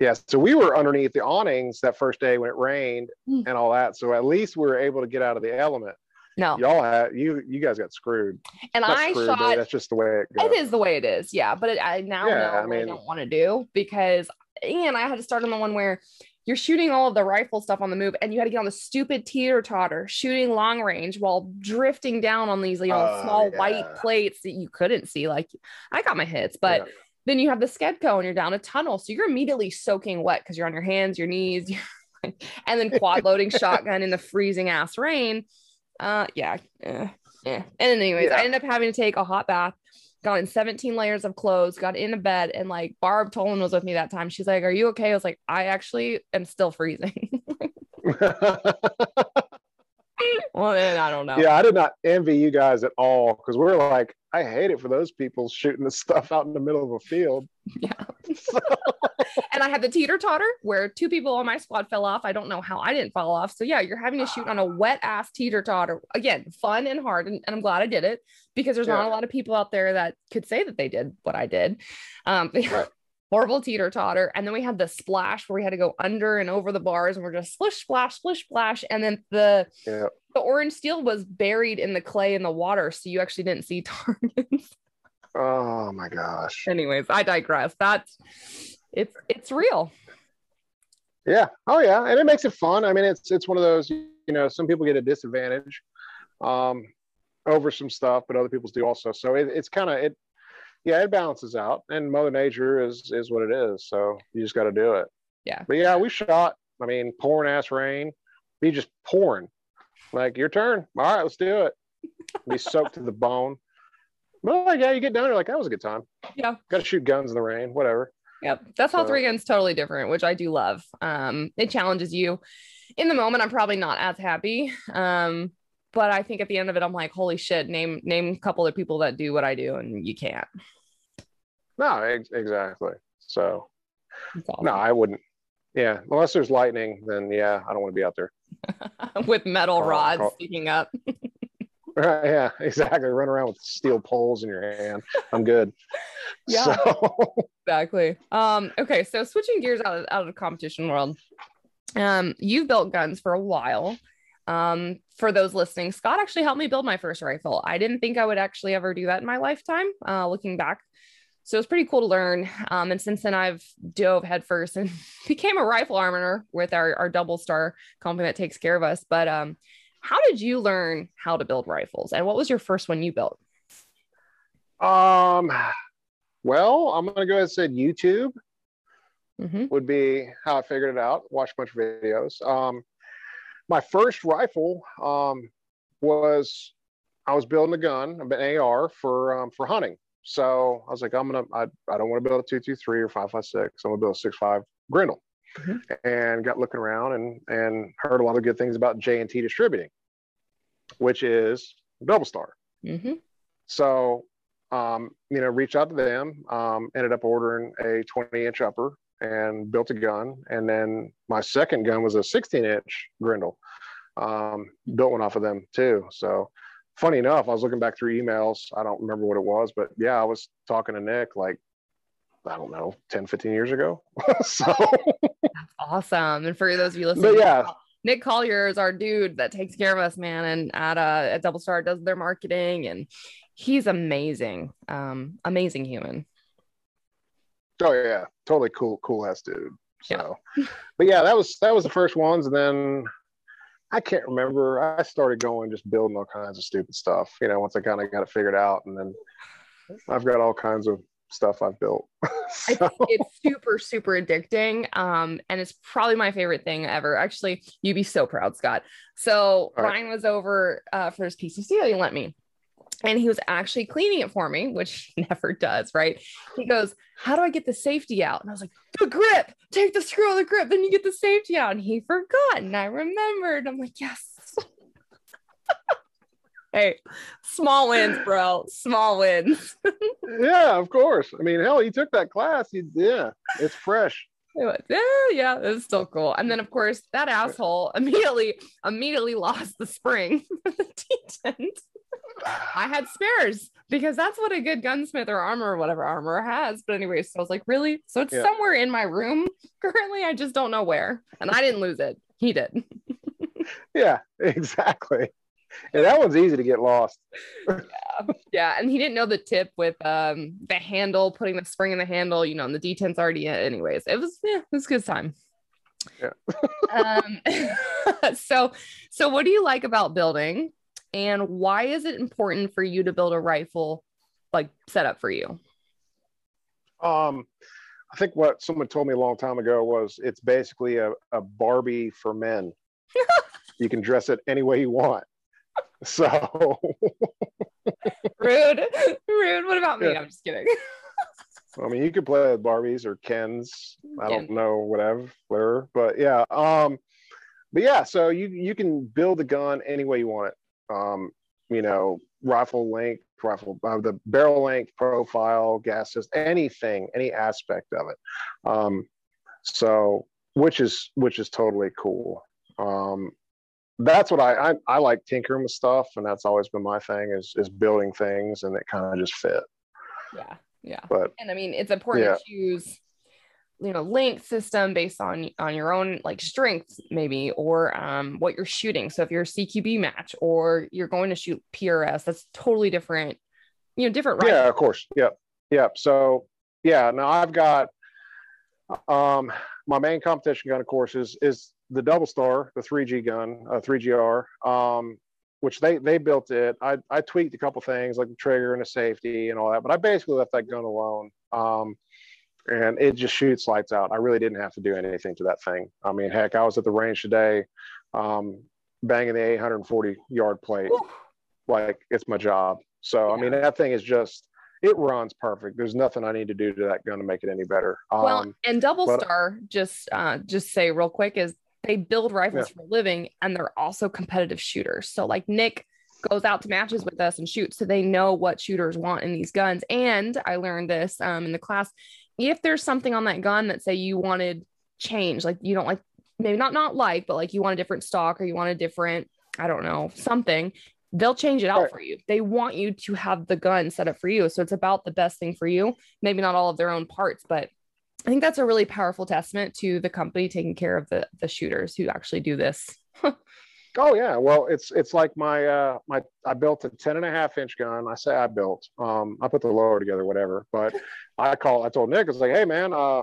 Yes. So we were underneath the awnings that first day when it rained mm. and all that. So at least we were able to get out of the element. No, y'all had you you guys got screwed. and Not I screwed, shot. that's just the way it goes. It is the way it is, yeah. But it, I now Yeah, know I what I don't want to do because, and I had to start on the one where you're shooting all of the rifle stuff on the move, and you had to get on the stupid teeter totter, shooting long range while drifting down on these, you know, Oh, small yeah. white plates that you couldn't see. Like I got my hits, but Yeah. then you have the Skedco and you're down a tunnel, so you're immediately soaking wet because you're on your hands, your knees, *laughs* and then quad loading *laughs* shotgun in the freezing ass rain. Uh, yeah, yeah, eh. And anyways, Yeah. I ended up having to take a hot bath. Got in 17 layers of clothes, got into bed, and like Barb Tolan was with me that time. She's like, Are you okay? I was like, I actually am still freezing. *laughs* well, then I don't know. yeah, I did not envy you guys at all because we're like, I hate it for those people shooting the stuff out in the middle of a field. *laughs* Yeah. *laughs* and I had the teeter totter where two people on my squad fell off. I don't know how I didn't fall off. So yeah, you're having to shoot on a wet ass teeter totter. Again, fun and hard. And, and I'm glad I did it because there's not a lot of people out there that could say that they did what I did. Um, *laughs* Right. horrible teeter totter. And then we had the splash where we had to go under and over the bars and we're just splish, splash, splish, splash. And then the Yeah. the orange steel was buried in the clay in the water. So you actually didn't see targets. Oh my gosh. Anyways, I digress. That's it's it's real. Yeah. Oh yeah. And it makes it fun. I mean, it's it's one of those, you know, some people get a disadvantage um over some stuff, but other people's do also. So it, it's kind of it yeah, it balances out. And Mother Nature is is what it is. So you just gotta do it. Yeah. But yeah, we shot, I mean, pouring ass rain, be just pouring. Like your turn. All right, let's do it. Be soaked to the bone. But like, yeah, you get down there like that was a good time. Yeah. Gotta shoot guns in the rain, whatever. Yep. That's how So- three guns totally different, which I do love. Um, it challenges you. In the moment, I'm probably not as happy. Um, but I think at the end of it, I'm like, holy shit, name name a couple of people that do what I do, and you can't. No, ex- exactly. So awesome. no, I wouldn't. Yeah, unless there's lightning, then yeah, I don't want to be out there. *laughs* With metal rods sticking up. *laughs* *laughs* Right? Yeah, exactly. Run around with steel poles in your hand. I'm good. *laughs* Yeah. So, *laughs* exactly. Um, okay, so switching gears out of, out of the competition world. Um, you've built guns for a while. Um, for those listening, Scott actually helped me build my first rifle. I didn't think I would actually ever do that in my lifetime, uh, looking back. So it's pretty cool to learn. Um, and since then, I've dove headfirst and became a rifle armorer with our, our DoubleStar company that takes care of us. But um, how did you learn how to build rifles? And what was your first one you built? um, well, I'm gonna go ahead and say YouTube Mhm. would be how I figured it out. Watch a bunch of videos. Um, my first rifle um, was I was building a gun, an AR for um, for hunting. So I was like, I'm gonna I, I don't want to build a two two three or five five six. I'm gonna build a six five Grendel. Mhm. And got looking around and and heard a lot of good things about J and T distributing, which is DoubleStar. Mhm. So, um, you know, reached out to them, um, ended up ordering a 20 inch upper and built a gun. And then my second gun was a 16 inch Grendel. Um, built one off of them too. So, funny enough, I was looking back through emails. I don't remember what it was, but yeah, I was talking to Nick like, I don't know, 10, 15 years ago. *laughs* so, that's Awesome. And for those of you listening, but yeah, Nick Collier is our dude that takes care of us, man. And at uh at DoubleStar does their marketing and he's amazing. Um, amazing human. Oh yeah, totally cool, cool ass dude. So, *laughs* but yeah, that was that was the first ones, and then I can't remember. I started going just building all kinds of stupid stuff. You know, once I kind of got it figured out, and then I've got all kinds of stuff I've built. *laughs* It's, so, it's super, super addicting. Um, and it's probably my favorite thing ever. Actually, you'd be so proud, Scott. So All right. Ryan was over uh, for his piece of steel he lent me. And he was actually cleaning it for me, which he *laughs* never does, right? He goes, How do I get the safety out? And I was like, The grip, take the screw the grip, then you get the safety out. And he forgot. And I remembered. I'm like, Yes. Hey, small wins, bro. Small wins. yeah, of course. I mean, hell, he took that class. He, yeah, it's fresh. Yeah, yeah, it was still cool. And then of course that asshole immediately immediately lost the spring *laughs* for the detent. I had spares because that's what a good gunsmith or armor or whatever armor has. But anyway, so I was like, really? So it's Yeah. somewhere in my room *laughs* currently. I just don't know where. And I didn't lose it. He did. *laughs* Yeah, exactly. And that one's easy to get lost. yeah. yeah, and he didn't know the tip with um the handle, putting the spring in the handle, you know, and the detent's already in. Anyways, it was yeah, it was a good time. Yeah. um, *laughs* so, so what do you like about building, and why is it important for you to build a rifle like setup for you? Um, I think what someone told me a long time ago was it's basically a, a Barbie for men. *laughs* you can dress it any way you want. So *laughs* rude, rude. What about me? Yeah. I'm just kidding. *laughs* I mean, you could play with Barbies or Kens. I don't know, whatever, whatever. But yeah, um, but yeah. So you you can build a gun any way you want it. Um, you know, rifle length, rifle, uh, the barrel length, profile, gas system, anything, any aspect of it. Um, so which is which is totally cool. Um, that's what I, I I like tinkering with stuff, and that's always been my thing is is building things, and it kind of just fit. Yeah, yeah. But and I mean, it's important Yeah. to choose, you know, length system based on on your own like strengths, maybe, or um what you're shooting. So if you're a CQB match or you're going to shoot PRS, that's totally different. You know, different. yeah of course yep yep so yeah now i've got um my main competition gun of course is is the double star the 3g gun uh, 3gr um which they they built it. I i tweaked a couple things like the trigger and the safety and all that but i basically left that gun alone. Um and it just shoots lights out. I really didn't have to do anything to that thing. I mean heck i was at the range today um banging the 840 yard plate. Like it's my job. So I mean that thing is just it runs perfect. There's nothing I need to do to that gun to make it any better. Well, Um, and Double but- Star, just uh, just say real quick, is they build rifles for a living, and they're also competitive shooters. So like Nick goes out to matches with us and shoots, so they know what shooters want in these guns. And I learned this um, in the class: if there's something on that gun that say you wanted change, like you don't like, maybe not not like, but like you want a different stock or you want a different, I don't know, something. They'll change it out Right. for you. They want you to have the gun set up for you. So it's about the best thing for you. Maybe not all of their own parts, but I think that's a really powerful testament to the company taking care of the the shooters who actually do this. *laughs* oh yeah, well it's it's like my uh my I built a 10 and a half inch gun. I say I built. Um I put the lower together, whatever. But I call I told Nick, I was like, hey man, uh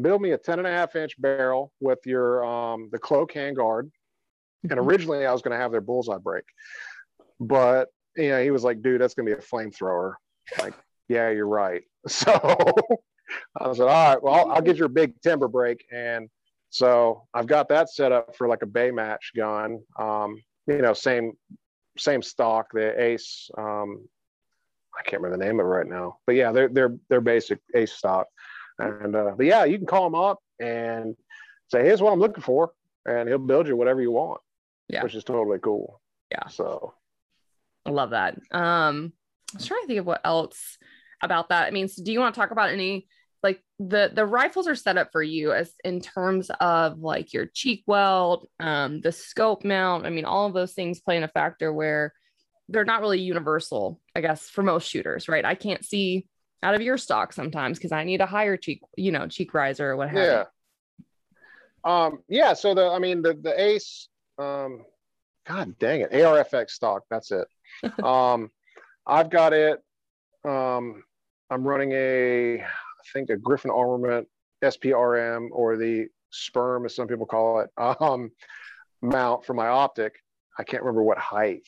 build me a 10 and a half inch barrel with your um the cloak handguard. And originally I was gonna have their bullseye brake. But you know, he was like, dude, that's gonna be a flamethrower. Like, yeah, you're right. *laughs* So I said, all right, well, I'll, I'll get your big timber brake. And so I've got that set up for like a bay match gun. Um, you know, same same stock, the Ace. Um, I can't remember the name of it right now, but yeah, they're they're they're basic Ace stock. And uh, but yeah, you can call him up and say, here's what I'm looking for, and he'll build you whatever you want. Yeah. which is totally cool. Yeah. So I love that. Um, I was trying to think of what else about that. I mean, so do you want to talk about any like the the rifles are set up for you as in terms of like your cheek weld, um, the scope mount. I mean, all of those things play in a factor where they're not really universal, I guess, for most shooters, right? I can't see out of your stock sometimes because I need a higher cheek, you know, cheek riser or what have yeah. Um, yeah, so the I mean the the Ace, um, God dang it, ARFX stock, that's it. *laughs* um, I've got it. Um, I'm running a, think a Griffin Armament SPRM or the Sperm, as some people call it, *laughs* um, mount for my optic. I can't remember what height.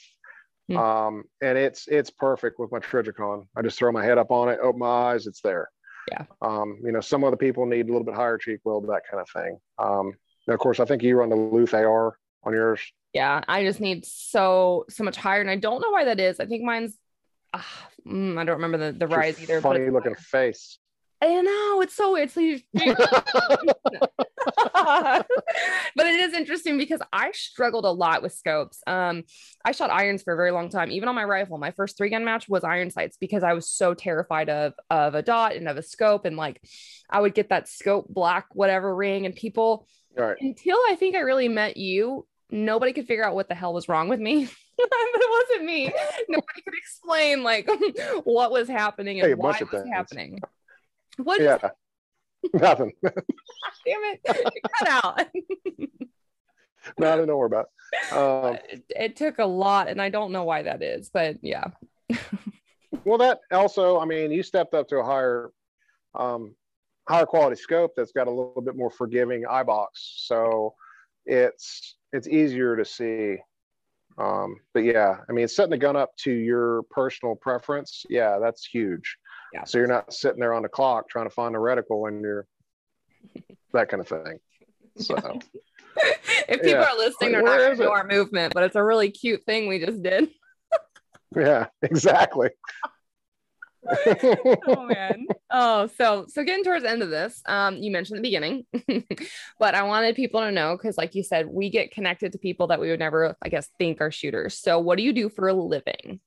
Hmm. Um, and it's it's perfect with my Trijicon. I just throw my head up on it, open my eyes, it's there. Yeah. Um, you know, some other people need a little bit higher cheek weld, that kind of thing. Um, and of course, I think you run the Luth AR on yours. Yeah, I just need so so much higher, and I don't know why that is. I think mine's. Uh, mm, I don't remember the the It's rise either. Funny looking higher. face. I know it's so it's *laughs* these, *laughs* but it is interesting because I struggled a lot with scopes. Um, I shot irons for a very long time, even on my rifle. My first three gun match was iron sights because I was so terrified of of a dot and of a scope, and like I would get that scope black whatever ring, and people right. until I think I really met you, nobody could figure out what the hell was wrong with me. *laughs* it wasn't me. Nobody could explain like what was happening and Hey, why it was happening. What Yeah. Nothing. *laughs* damn it. *laughs* Cut out. no, I know more about. It. Um, it, it took a lot, and I don't know why that is, but yeah. *laughs* well, that also, I mean, you stepped up to a higher, um, higher quality scope that's got a little bit more forgiving eye box, so it's it's easier to see. Um, but yeah, I mean, setting the gun up to your personal preference, yeah, that's huge. Yeah. So you're not sitting there on the clock trying to find a reticle and you're *laughs* that kind of thing. So *laughs* if people Yeah. are listening, they're Where not going to our movement, but it's a really cute thing we just did. *laughs* yeah, exactly. oh man. Oh, so so getting towards the end of this, um, you mentioned the beginning, but I wanted people to know because, like you said, we get connected to people that we would never, I guess, think are shooters. So, what do you do for a living?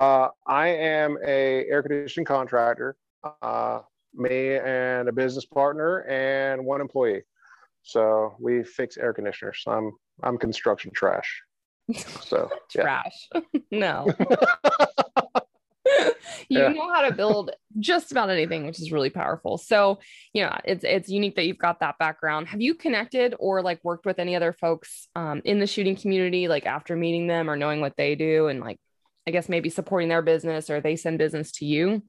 Uh, I am a air conditioning contractor. Uh, me and a business partner and one employee. So we fix air conditioners. I'm I'm construction trash. *laughs* So. Trash. *laughs* no. *laughs* you Yeah. know how to build just about anything, which is really powerful. So, you know, it's it's unique that you've got that background. Have you connected or like worked with any other folks um, in the shooting community, like after meeting them or knowing what they do, and like, I guess maybe supporting their business or they send business to you?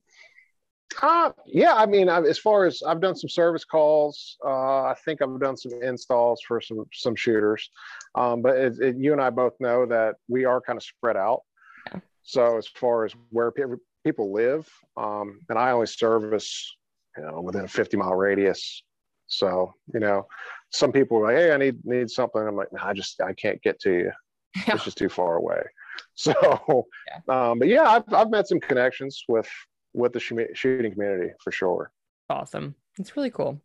Uh, yeah, I mean, I, as far as I've done some service calls, uh, I think I've done some installs for some some shooters. Um, but it, it, you and I both know that we are kind of spread out. Yeah. So as far as where pe- people live, um, and I only service, you know, within a 50 mile radius. So you know, some people are like, "Hey, I need need something." I'm like, "No, I just I can't get to you. Yeah. *laughs* It's just too far away." *laughs* So, um, but yeah, I've I've met some connections with with the shoo- shooting community for sure. awesome it's really cool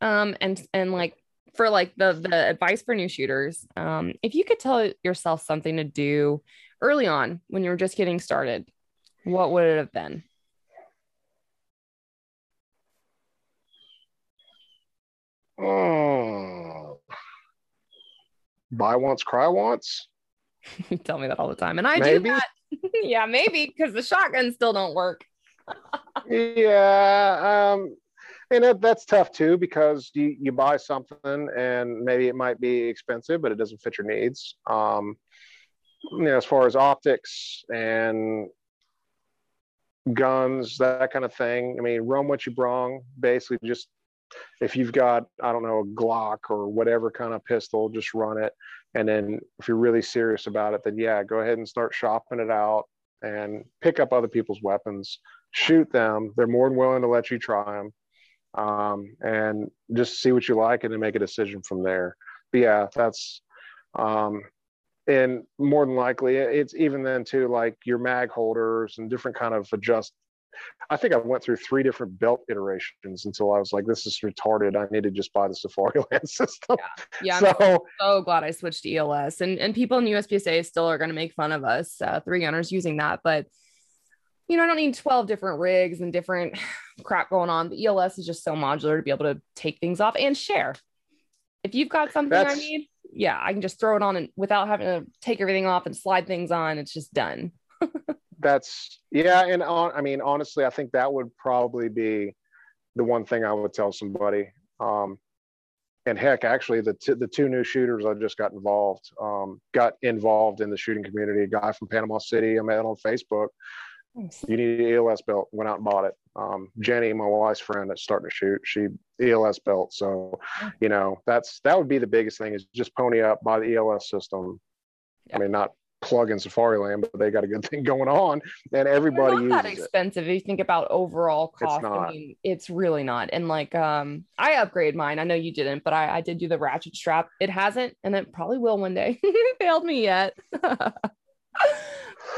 um and and like for like the the advice for new shooters um if you could tell yourself something to do early on when you were just getting started what would it have been Oh. Buy once, cry once. You *laughs* tell me that all the time and i Maybe. do that *laughs* yeah maybe because the shotguns still don't work *laughs* Yeah, um, and that, that's tough too because you you buy something and maybe it might be expensive, but it doesn't fit your needs. Um, you know, as far as optics and guns, that kind of thing. I mean, run what you brung. Basically, just if you've got I don't know a Glock or whatever kind of pistol, just run it. And then if you're really serious about it, then yeah, go ahead and start shopping it out and pick up other people's weapons, shoot them. They're more than willing to let you try them, um, and just see what you like and then make a decision from there. But yeah, that's um, and more than likely it's even then too like your mag holders and different kind of adjust. I think I went through three different belt iterations until I was like, this is retarded. I need to just buy the Safari *laughs* Land system. yeah. I'm so so glad i switched to els and and people in uspsa still are going to make fun of us uh, three gunners using that but you know i don't need 12 different rigs and different *sighs* crap going on. The els is just so modular to be able to take things off and share. If you've got something i need yeah i can just throw it on and without having to take everything off and slide things on. It's just done *laughs* that's yeah and on i mean honestly i think that would probably be the one thing i would tell somebody. Um and heck actually the, t- the two new shooters i just got involved um got involved in the shooting community a guy from panama city i met on facebook. You need an els belt went out and bought it. Um jenny my wife's friend that's starting to shoot she els belt so you know that's that would be the biggest thing is just pony up buy the els system. Yeah. i mean not plug in Safariland but they got a good thing going on and everybody They're not that uses it expensive if you think about overall It's cost. I not. mean, it's really not. And like, um, I upgraded mine. I know you didn't, but I, I did do the ratchet strap. It hasn't, and it probably will one day. *laughs* It failed me yet. *laughs*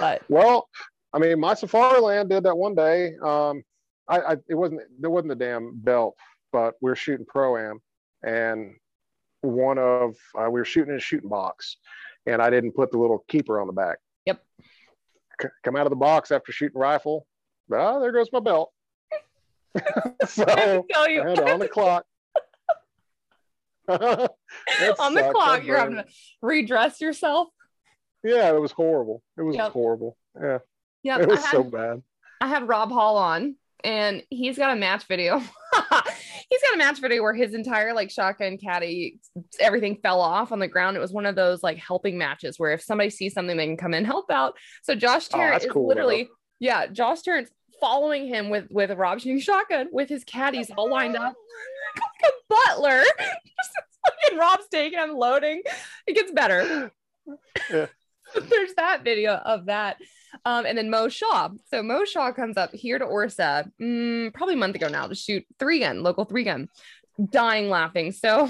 but Well, I mean, my Safariland did that one day. Um, I, I it wasn't there wasn't a damn belt, but we're shooting pro am, and one of uh, we were shooting in a shooting box, and I didn't put the little keeper on the back. Yep. C- come out of the box after shooting rifle. Oh, there goes my belt. *laughs* so I have to tell I you, had it on the clock. *laughs* On the clock, you're having to redress yourself. Yeah, it was horrible. It was Yep. horrible. Yeah, Yeah, it was had, so bad. I had Rob Hall on, and he's got a match video. *laughs* he's got a match video where his entire like shotgun caddy, everything fell off on the ground. It was one of those like helping matches where if somebody sees something, they can come in help out. So Josh Oh, Tarrant that's is cool, literally, though. yeah, Josh Tarrant's following him with with a Rob shooting shotgun with his caddies all lined up. like a butler. *laughs* Just fucking Rob's taking and loading. It gets better. Yeah. *laughs* There's that video of that. Um, and then Mo Shaw. So Mo Shaw comes up here to Orsa mm, probably a month ago now to shoot three gun, local three gun. Dying laughing. So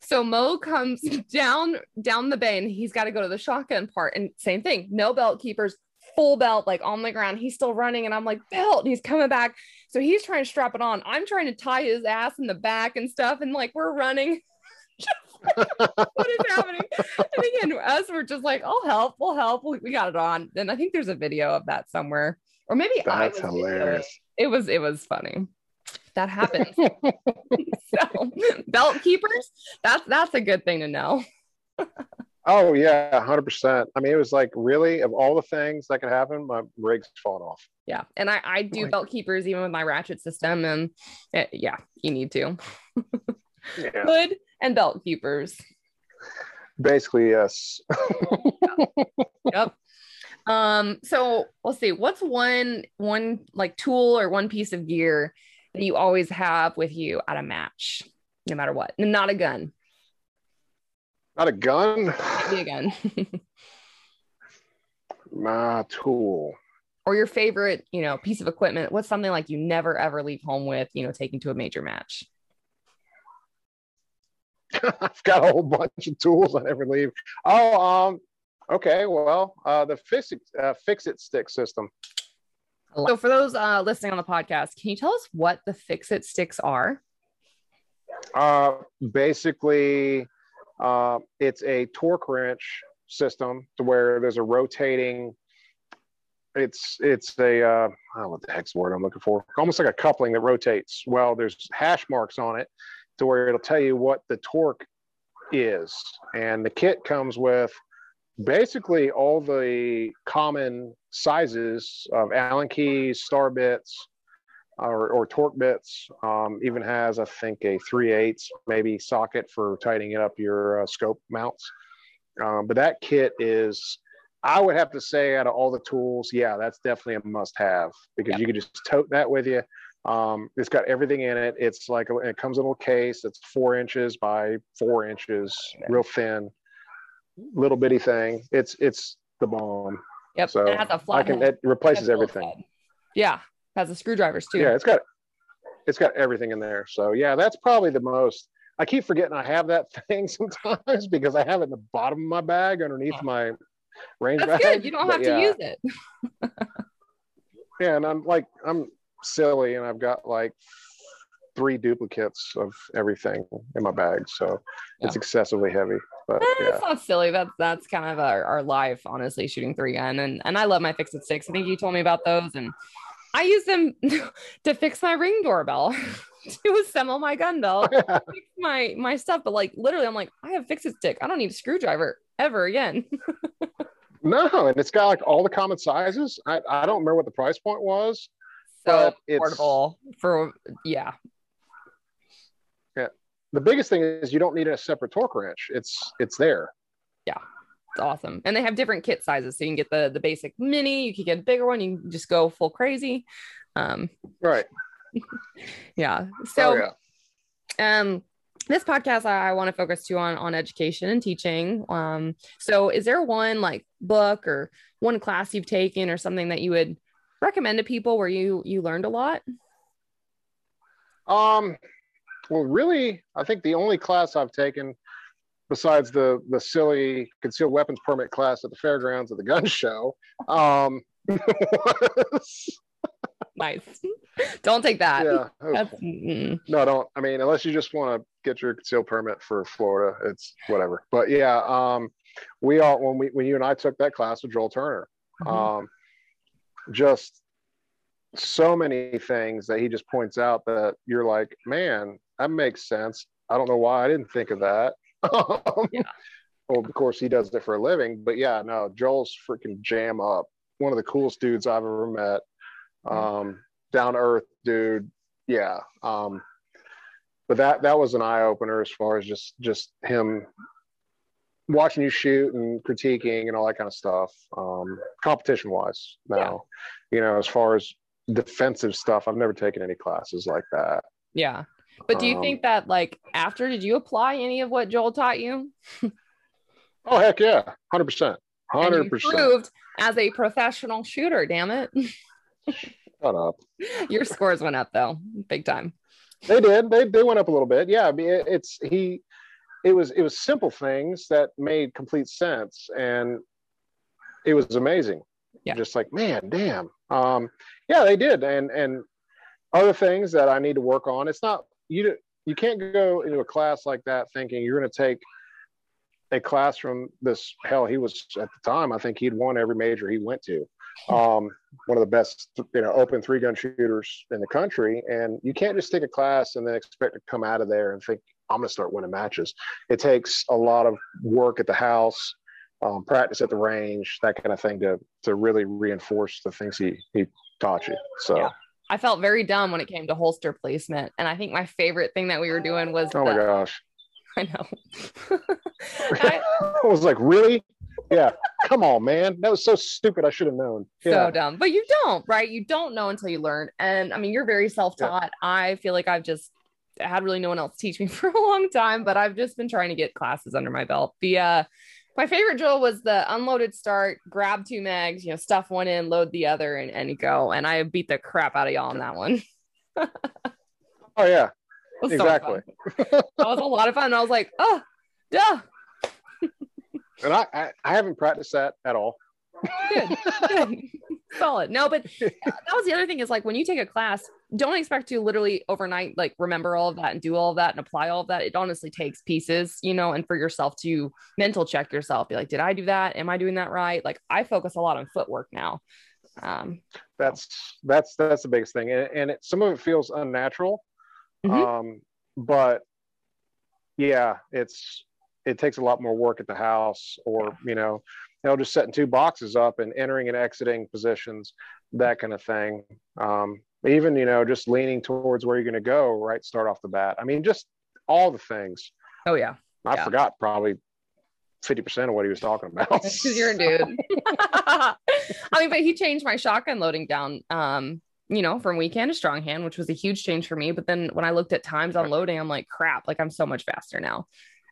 so Mo comes *laughs* down down the bay and he's got to go to the shotgun part. And same thing, no belt keepers, full belt, like on the ground. He's still running, and I'm like, belt. And he's coming back. So he's trying to strap it on. I'm trying to tie his ass in the back and stuff. And like we're running. *laughs* *laughs* what is happening? And again, us we're just like, I'll help, we'll help. We, we got it on. And I think there's a video of that somewhere. Or maybe I That's was hilarious. It. it was it was funny. That happens. *laughs* so belt keepers, that's that's a good thing to know. Oh yeah, hundred percent. I mean, it was like really of all the things that could happen, my rig's falling off. Yeah. And I, I do Like- belt keepers even with my ratchet system. And it, yeah, you need to. Yeah, Hood and belt keepers. basically yes. *laughs* yep. Um, so let's see, what's one one like tool or one piece of gear that you always have with you at a match, no matter what? Not a gun. Not a gun. Be a gun. *laughs* My tool. or your favorite, you know, piece of equipment. What's something like you never ever leave home with, you know, taking to a major match? *laughs* I've got a whole bunch of tools I never leave. Oh, um, okay. Well, uh, the fix it, uh, fix it stick system. So for those uh, listening on the podcast, can you tell us what the fix it sticks are? Uh, basically, uh, it's a torque wrench system to where there's a rotating. It's it's a uh, I don't know what the heck's the word I'm looking for. Almost like a coupling that rotates. Well, there's hash marks on it to where it'll tell you what the torque is, and the kit comes with basically all the common sizes of Allen keys, star bits, or, or torque bits. Um, even has, I think, a 3 8 maybe socket for tightening up your uh, scope mounts. Um, but that kit is, I would have to say, out of all the tools, yeah, that's definitely a must have because Yep. you can just tote that with you. Um, it's got everything in it. It's like, a, it comes in a little case It's four inches by four inches, real thin, little bitty thing. It's, it's the bomb. Yep. So it has a I flat can, head. it replaces everything. head. Yeah. Has the screwdrivers too. Yeah, it's got it's got everything in there. So yeah, that's probably the most. I keep forgetting I have that *laughs* thing sometimes because I have it in the bottom of my bag underneath my range That's bag. good. You don't But have to yeah, use it. *laughs* Yeah, and I'm like I'm silly and I've got like three duplicates of everything in my bag, so it's excessively heavy. But Eh, yeah, It's not silly. That's that's kind of our, our life, honestly, shooting three gun. And and I love my fix it sticks. I think you told me about those. And I use them *laughs* to fix my ring doorbell, *laughs* to assemble my gun belt, *laughs* fix my my stuff. But like literally, I'm like, I have fix it stick. I don't need a screwdriver ever again. no, and it's got like all the common sizes. I, I don't remember what the price point was. So But it's- portable for yeah. The biggest thing is you don't need a separate torque wrench. It's it's there. Yeah. It's awesome. And they have different kit sizes. So you can get the the basic mini, you can get a bigger one, you can just go full crazy. Um, Right. *laughs* yeah. So oh, yeah. um this podcast I, I want to focus to on on education and teaching. Um, so is there one like book or one class you've taken or something that you would recommend to people where you you learned a lot? Um, well, really, I think the only class I've taken, besides the the silly concealed weapons permit class at the fairgrounds at the gun show, um, *laughs* was, Nice. Don't take that. yeah, was- no, don't. I mean, unless you just want to get your concealed permit for Florida, it's whatever. But yeah, um, we all when we when you and I took that class with Joel Turner, mhm. um, just so many things that he just points out that you're like, man, that makes sense. I don't know why I didn't think of that. *laughs* Yeah. Well, of course, he does it for a living, but yeah, no, Joel's freaking jam up. One of the coolest dudes I've ever met. Um, down to earth dude. Yeah. Um, but that that was an eye opener as far as just just him watching you shoot and critiquing and all that kind of stuff. Um, competition wise, now, yeah. you know, as far as defensive stuff, I've never taken any classes like that. Yeah. But do you um, think that like after did you apply any of what Joel taught you? oh heck yeah, hundred percent, hundred percent. Proved as a professional shooter. Damn it. Shut up. *laughs* Your scores went up though, big time. They did. They they went up a little bit. Yeah, I mean, it's he. It was it was simple things that made complete sense, and it was amazing. Yeah. Just like man, damn. Um, yeah, they did, and and other things that I need to work on. It's not you. You can't go into a class like that thinking you're going to take a class from this hell he was at the time i think he'd won every major he went to um, one of the best you know open three gun shooters in the country and you can't just take a class and then expect to come out of there and think i'm going to start winning matches it takes a lot of work at the house um, practice at the range that kind of thing to to really reinforce the things he he taught you so yeah. I felt very dumb when it came to holster placement. And I think my favorite thing that we were doing was oh the, my gosh. *laughs* I know. *laughs* I, *laughs* I was like, really? Yeah. Come on, man. That was so stupid. I should have known. Yeah. So dumb. But you don't, right? You don't know until you learn. And I mean, you're very self-taught. Yeah. I feel like I've just had really no one else teach me *laughs* for a long time, but I've just been trying to get classes under my belt. The uh my favorite drill was the unloaded start, grab two mags, you know, stuff one in, load the other, and, and go. And I beat the crap out of y'all on that one. *laughs* oh yeah. Exactly. So that was a lot of fun. I was like, oh, duh. and I, I, I haven't practiced that at all. Good, good. solid. No, but that was the other thing is like when you take a class, don't expect to literally overnight like remember all of that and do all of that and apply all of that. It honestly takes pieces, you know, and for yourself to mental check yourself, be like, did I do that? Am I doing that right? Like I focus a lot on footwork now. Um, that's that's that's the biggest thing, and, and it, some of it feels unnatural, mm-hmm. um, but yeah, it's it takes a lot more work at the house, or you know, you know, just setting two boxes up and entering and exiting positions, that kind of thing. Um, even you know, just leaning towards where you're going to go, right? Start off the bat. I mean, just all the things. Oh yeah. I yeah. forgot probably 50% of what he was talking about. Because you're a dude. *laughs* I mean, but he changed my shotgun loading down, um, you know, from weekend to strong hand, which was a huge change for me. But then when I looked at times on loading, I'm like, crap, like I'm so much faster now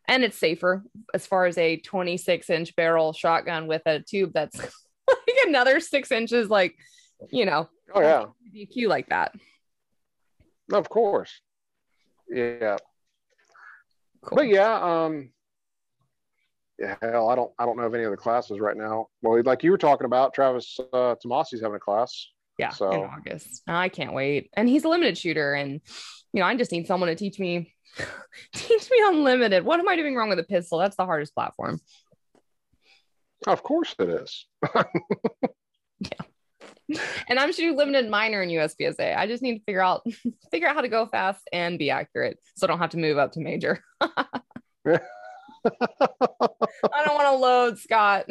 and it's safer as far as a 26 inch barrel shotgun with a tube that's *laughs* like another six inches like you know oh yeah. Dq like that. Of course. Yeah. Cool. but yeah um yeah hell i don't i don't know of any other classes right now. Well like you were talking about travis uh tomasie's having a class. Yeah so in august. I can't wait. And he's a limited shooter and you know i just need someone to teach me *laughs* Teach me unlimited. What am I doing wrong with a pistol? That's the hardest platform. Of course it is. *laughs* yeah. And I'm shooting limited minor in USPSA. I just need to figure out *laughs* figure out how to go fast and be accurate so I don't have to move up to major. I don't want to load, Scott.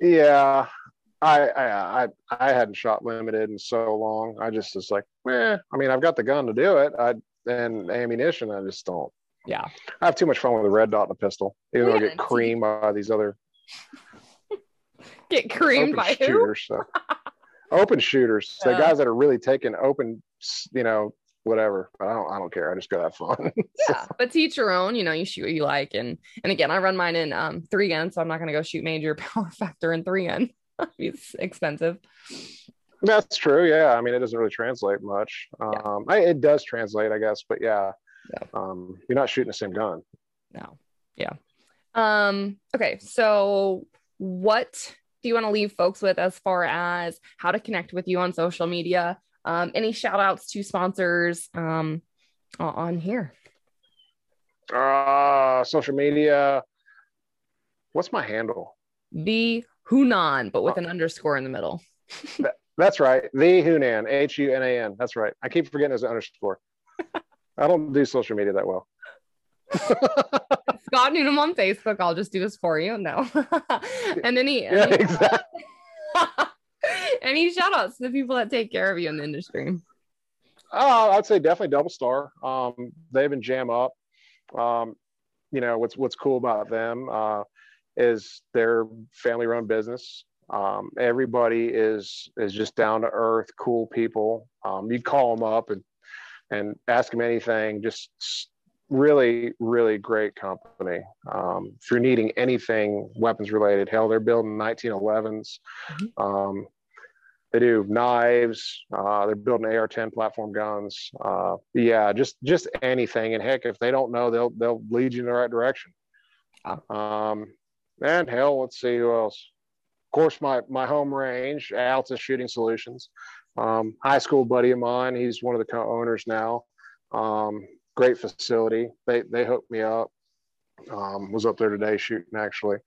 yeah. I, I I I hadn't shot limited in so long. I just was like, eh. I mean, I've got the gun to do it. I and ammunition. I just don't. Yeah. I have too much fun with a red dot and a pistol. Even though I get creamed by these other. get creamed by shooters, who? So. open shooters. The guys that are really taking open, you know, whatever. But I don't. I don't care. I just go have fun. *laughs* yeah, but teach your own. You know, you shoot what you like, and and again, I run mine in um three gun, so I'm not going to go shoot major *laughs* power factor in three gun. *laughs* it's expensive. That's true. Yeah. I mean, it doesn't really translate much. Yeah. Um, I, it does translate, I guess, but yeah, yeah. Um, you're not shooting the same gun. No. Yeah. Um, okay. So what do you want to leave folks with as far as how to connect with you on social media? Um, any shout outs to sponsors um, on here? Uh, social media. What's my handle? The Hunan, but with oh. an underscore in the middle. *laughs* that's right. The Hunan, H U N A N. That's right. I keep forgetting there's an underscore. *laughs* I don't do social media that well. Scott Newnam on Facebook. I'll just do this for you. No. *laughs* and any, yeah, any, exactly. any shout outs to the people that take care of you in the industry. Oh, I'd say definitely DoubleStar. Um, they've been jam up. Um, you know what's what's cool about them uh, is their family run business. Um, everybody is is just down to earth, cool people. Um, you call them up and and ask them anything. Just really, really great company. Um, if you're needing anything weapons related, hell, they're building 1911s. Mm-hmm. Um, they do knives. Uh, they're building AR-10 platform guns. Uh, yeah, just just anything. And heck, if they don't know, they'll they'll lead you in the right direction. Um, and hell, let's see who else. Of course, my my home range, Altus Shooting Solutions. Um, high school buddy of mine. He's one of the co-owners now. Um, great facility. They they hooked me up. Um, was up there today shooting actually.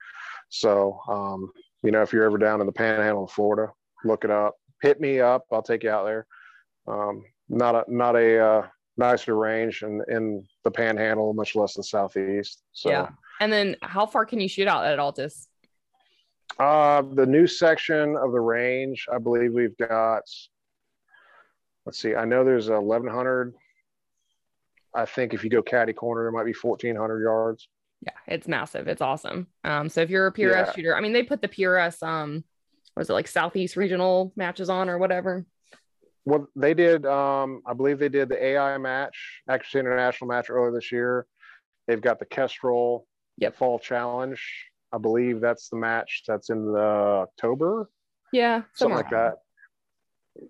So um, you know, if you're ever down in the Panhandle of Florida, look it up. Hit me up. I'll take you out there. Um, not a not a uh, nicer range in in the Panhandle, much less the southeast. So. Yeah. And then, how far can you shoot out at Altus? Uh, the new section of the range, I believe we've got. Let's see. I know there's 1100 I think if you go caddy corner, it might be 1400 yards. Yeah, it's massive. It's awesome. Um, so if you're a PRS yeah. shooter, I mean, they put the PRS, um, was it like Southeast regional matches on or whatever? Well, they did. Um, I believe they did the AI match, Accuracy International match earlier this year. They've got the Kestrel yep. Fall Challenge. I believe that's the match that's in the October. Yeah, something like that.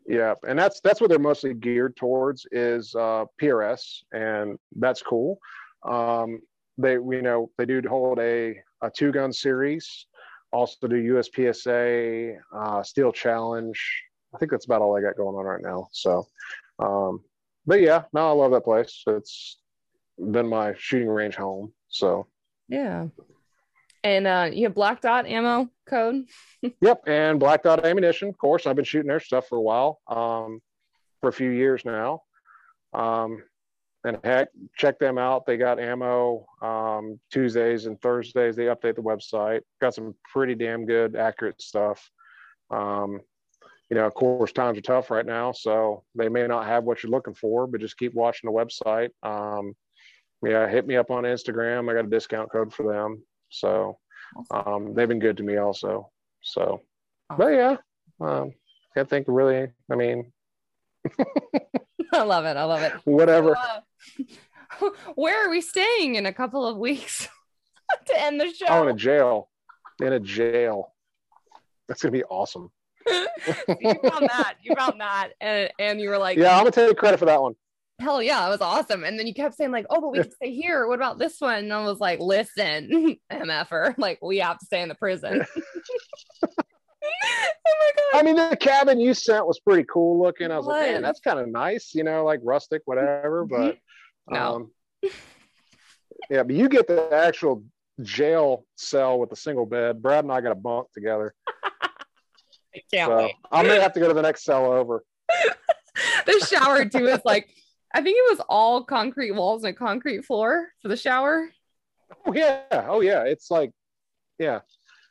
Yeah, and that's that's what they're mostly geared towards is uh, PRS, and that's cool. Um, they you know they do hold a a two gun series, also do USPSA uh, Steel Challenge. I think that's about all I got going on right now. So, um, but yeah, no, I love that place. It's been my shooting range home. So yeah, and uh, you have black dot ammo code. *laughs* yep, and black dot ammunition. Of course, I've been shooting their stuff for a while, um, for a few years now. Um, and heck, check them out. They got ammo um, Tuesdays and Thursdays. They update the website. Got some pretty damn good, accurate stuff. Um, you know, of course, times are tough right now, so they may not have what you're looking for, but just keep watching the website. Um, yeah, hit me up on Instagram. I got a discount code for them. So um, they've been good to me also. So, but yeah, um, I think really, I mean, *laughs* I love it. I love it. *laughs* Whatever. Uh, *laughs* where are we staying in a couple of weeks to end the show? Oh, in a jail. In a jail. That's gonna be awesome. you found that. You found that, and and you were like, "Yeah, I'm gonna take credit for that one." Hell yeah, it was awesome. And then you kept saying, like, oh, but we can stay here. What about this one? And I was like, listen, *laughs* MFer, like, we have to stay in the prison. *laughs* oh my God. I mean, the cabin you sent was pretty cool looking. I was like, man, that's kind of nice, you know, like rustic, whatever. Mm-hmm. But no. Um, yeah, but you get the actual jail cell with a single bed. Brad and I got a bunk together. *laughs* I can't so wait. I may have to go to the next cell over. the shower too is like I think it was all concrete walls and a concrete floor for the shower. Oh yeah. Oh yeah. It's like, yeah.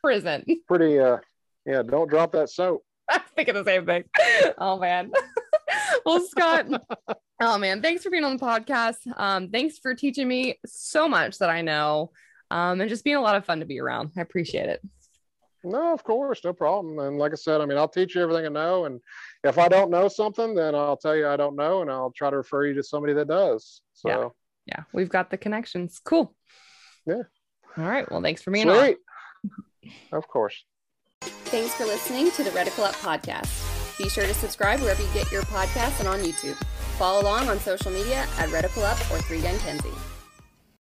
Prison. *laughs* Pretty uh yeah, don't drop that soap. I am thinking the same thing. Oh man. *laughs* well, Scott. *laughs* oh man, thanks for being on the podcast. Um, thanks for teaching me so much that I know. Um, and just being a lot of fun to be around. I appreciate it. No, of course, no problem. And like I said, I mean, I'll teach you everything I know. And if I don't know something, then I'll tell you I don't know, and I'll try to refer you to somebody that does. So yeah, yeah we've got the connections. Cool. Yeah. All right. Well, thanks for being Sweet. on. Of course. Thanks for listening to the Reticle Up podcast. Be sure to subscribe wherever you get your podcasts and on YouTube. Follow along on social media at Reticle Up or Three Gun Kenzie.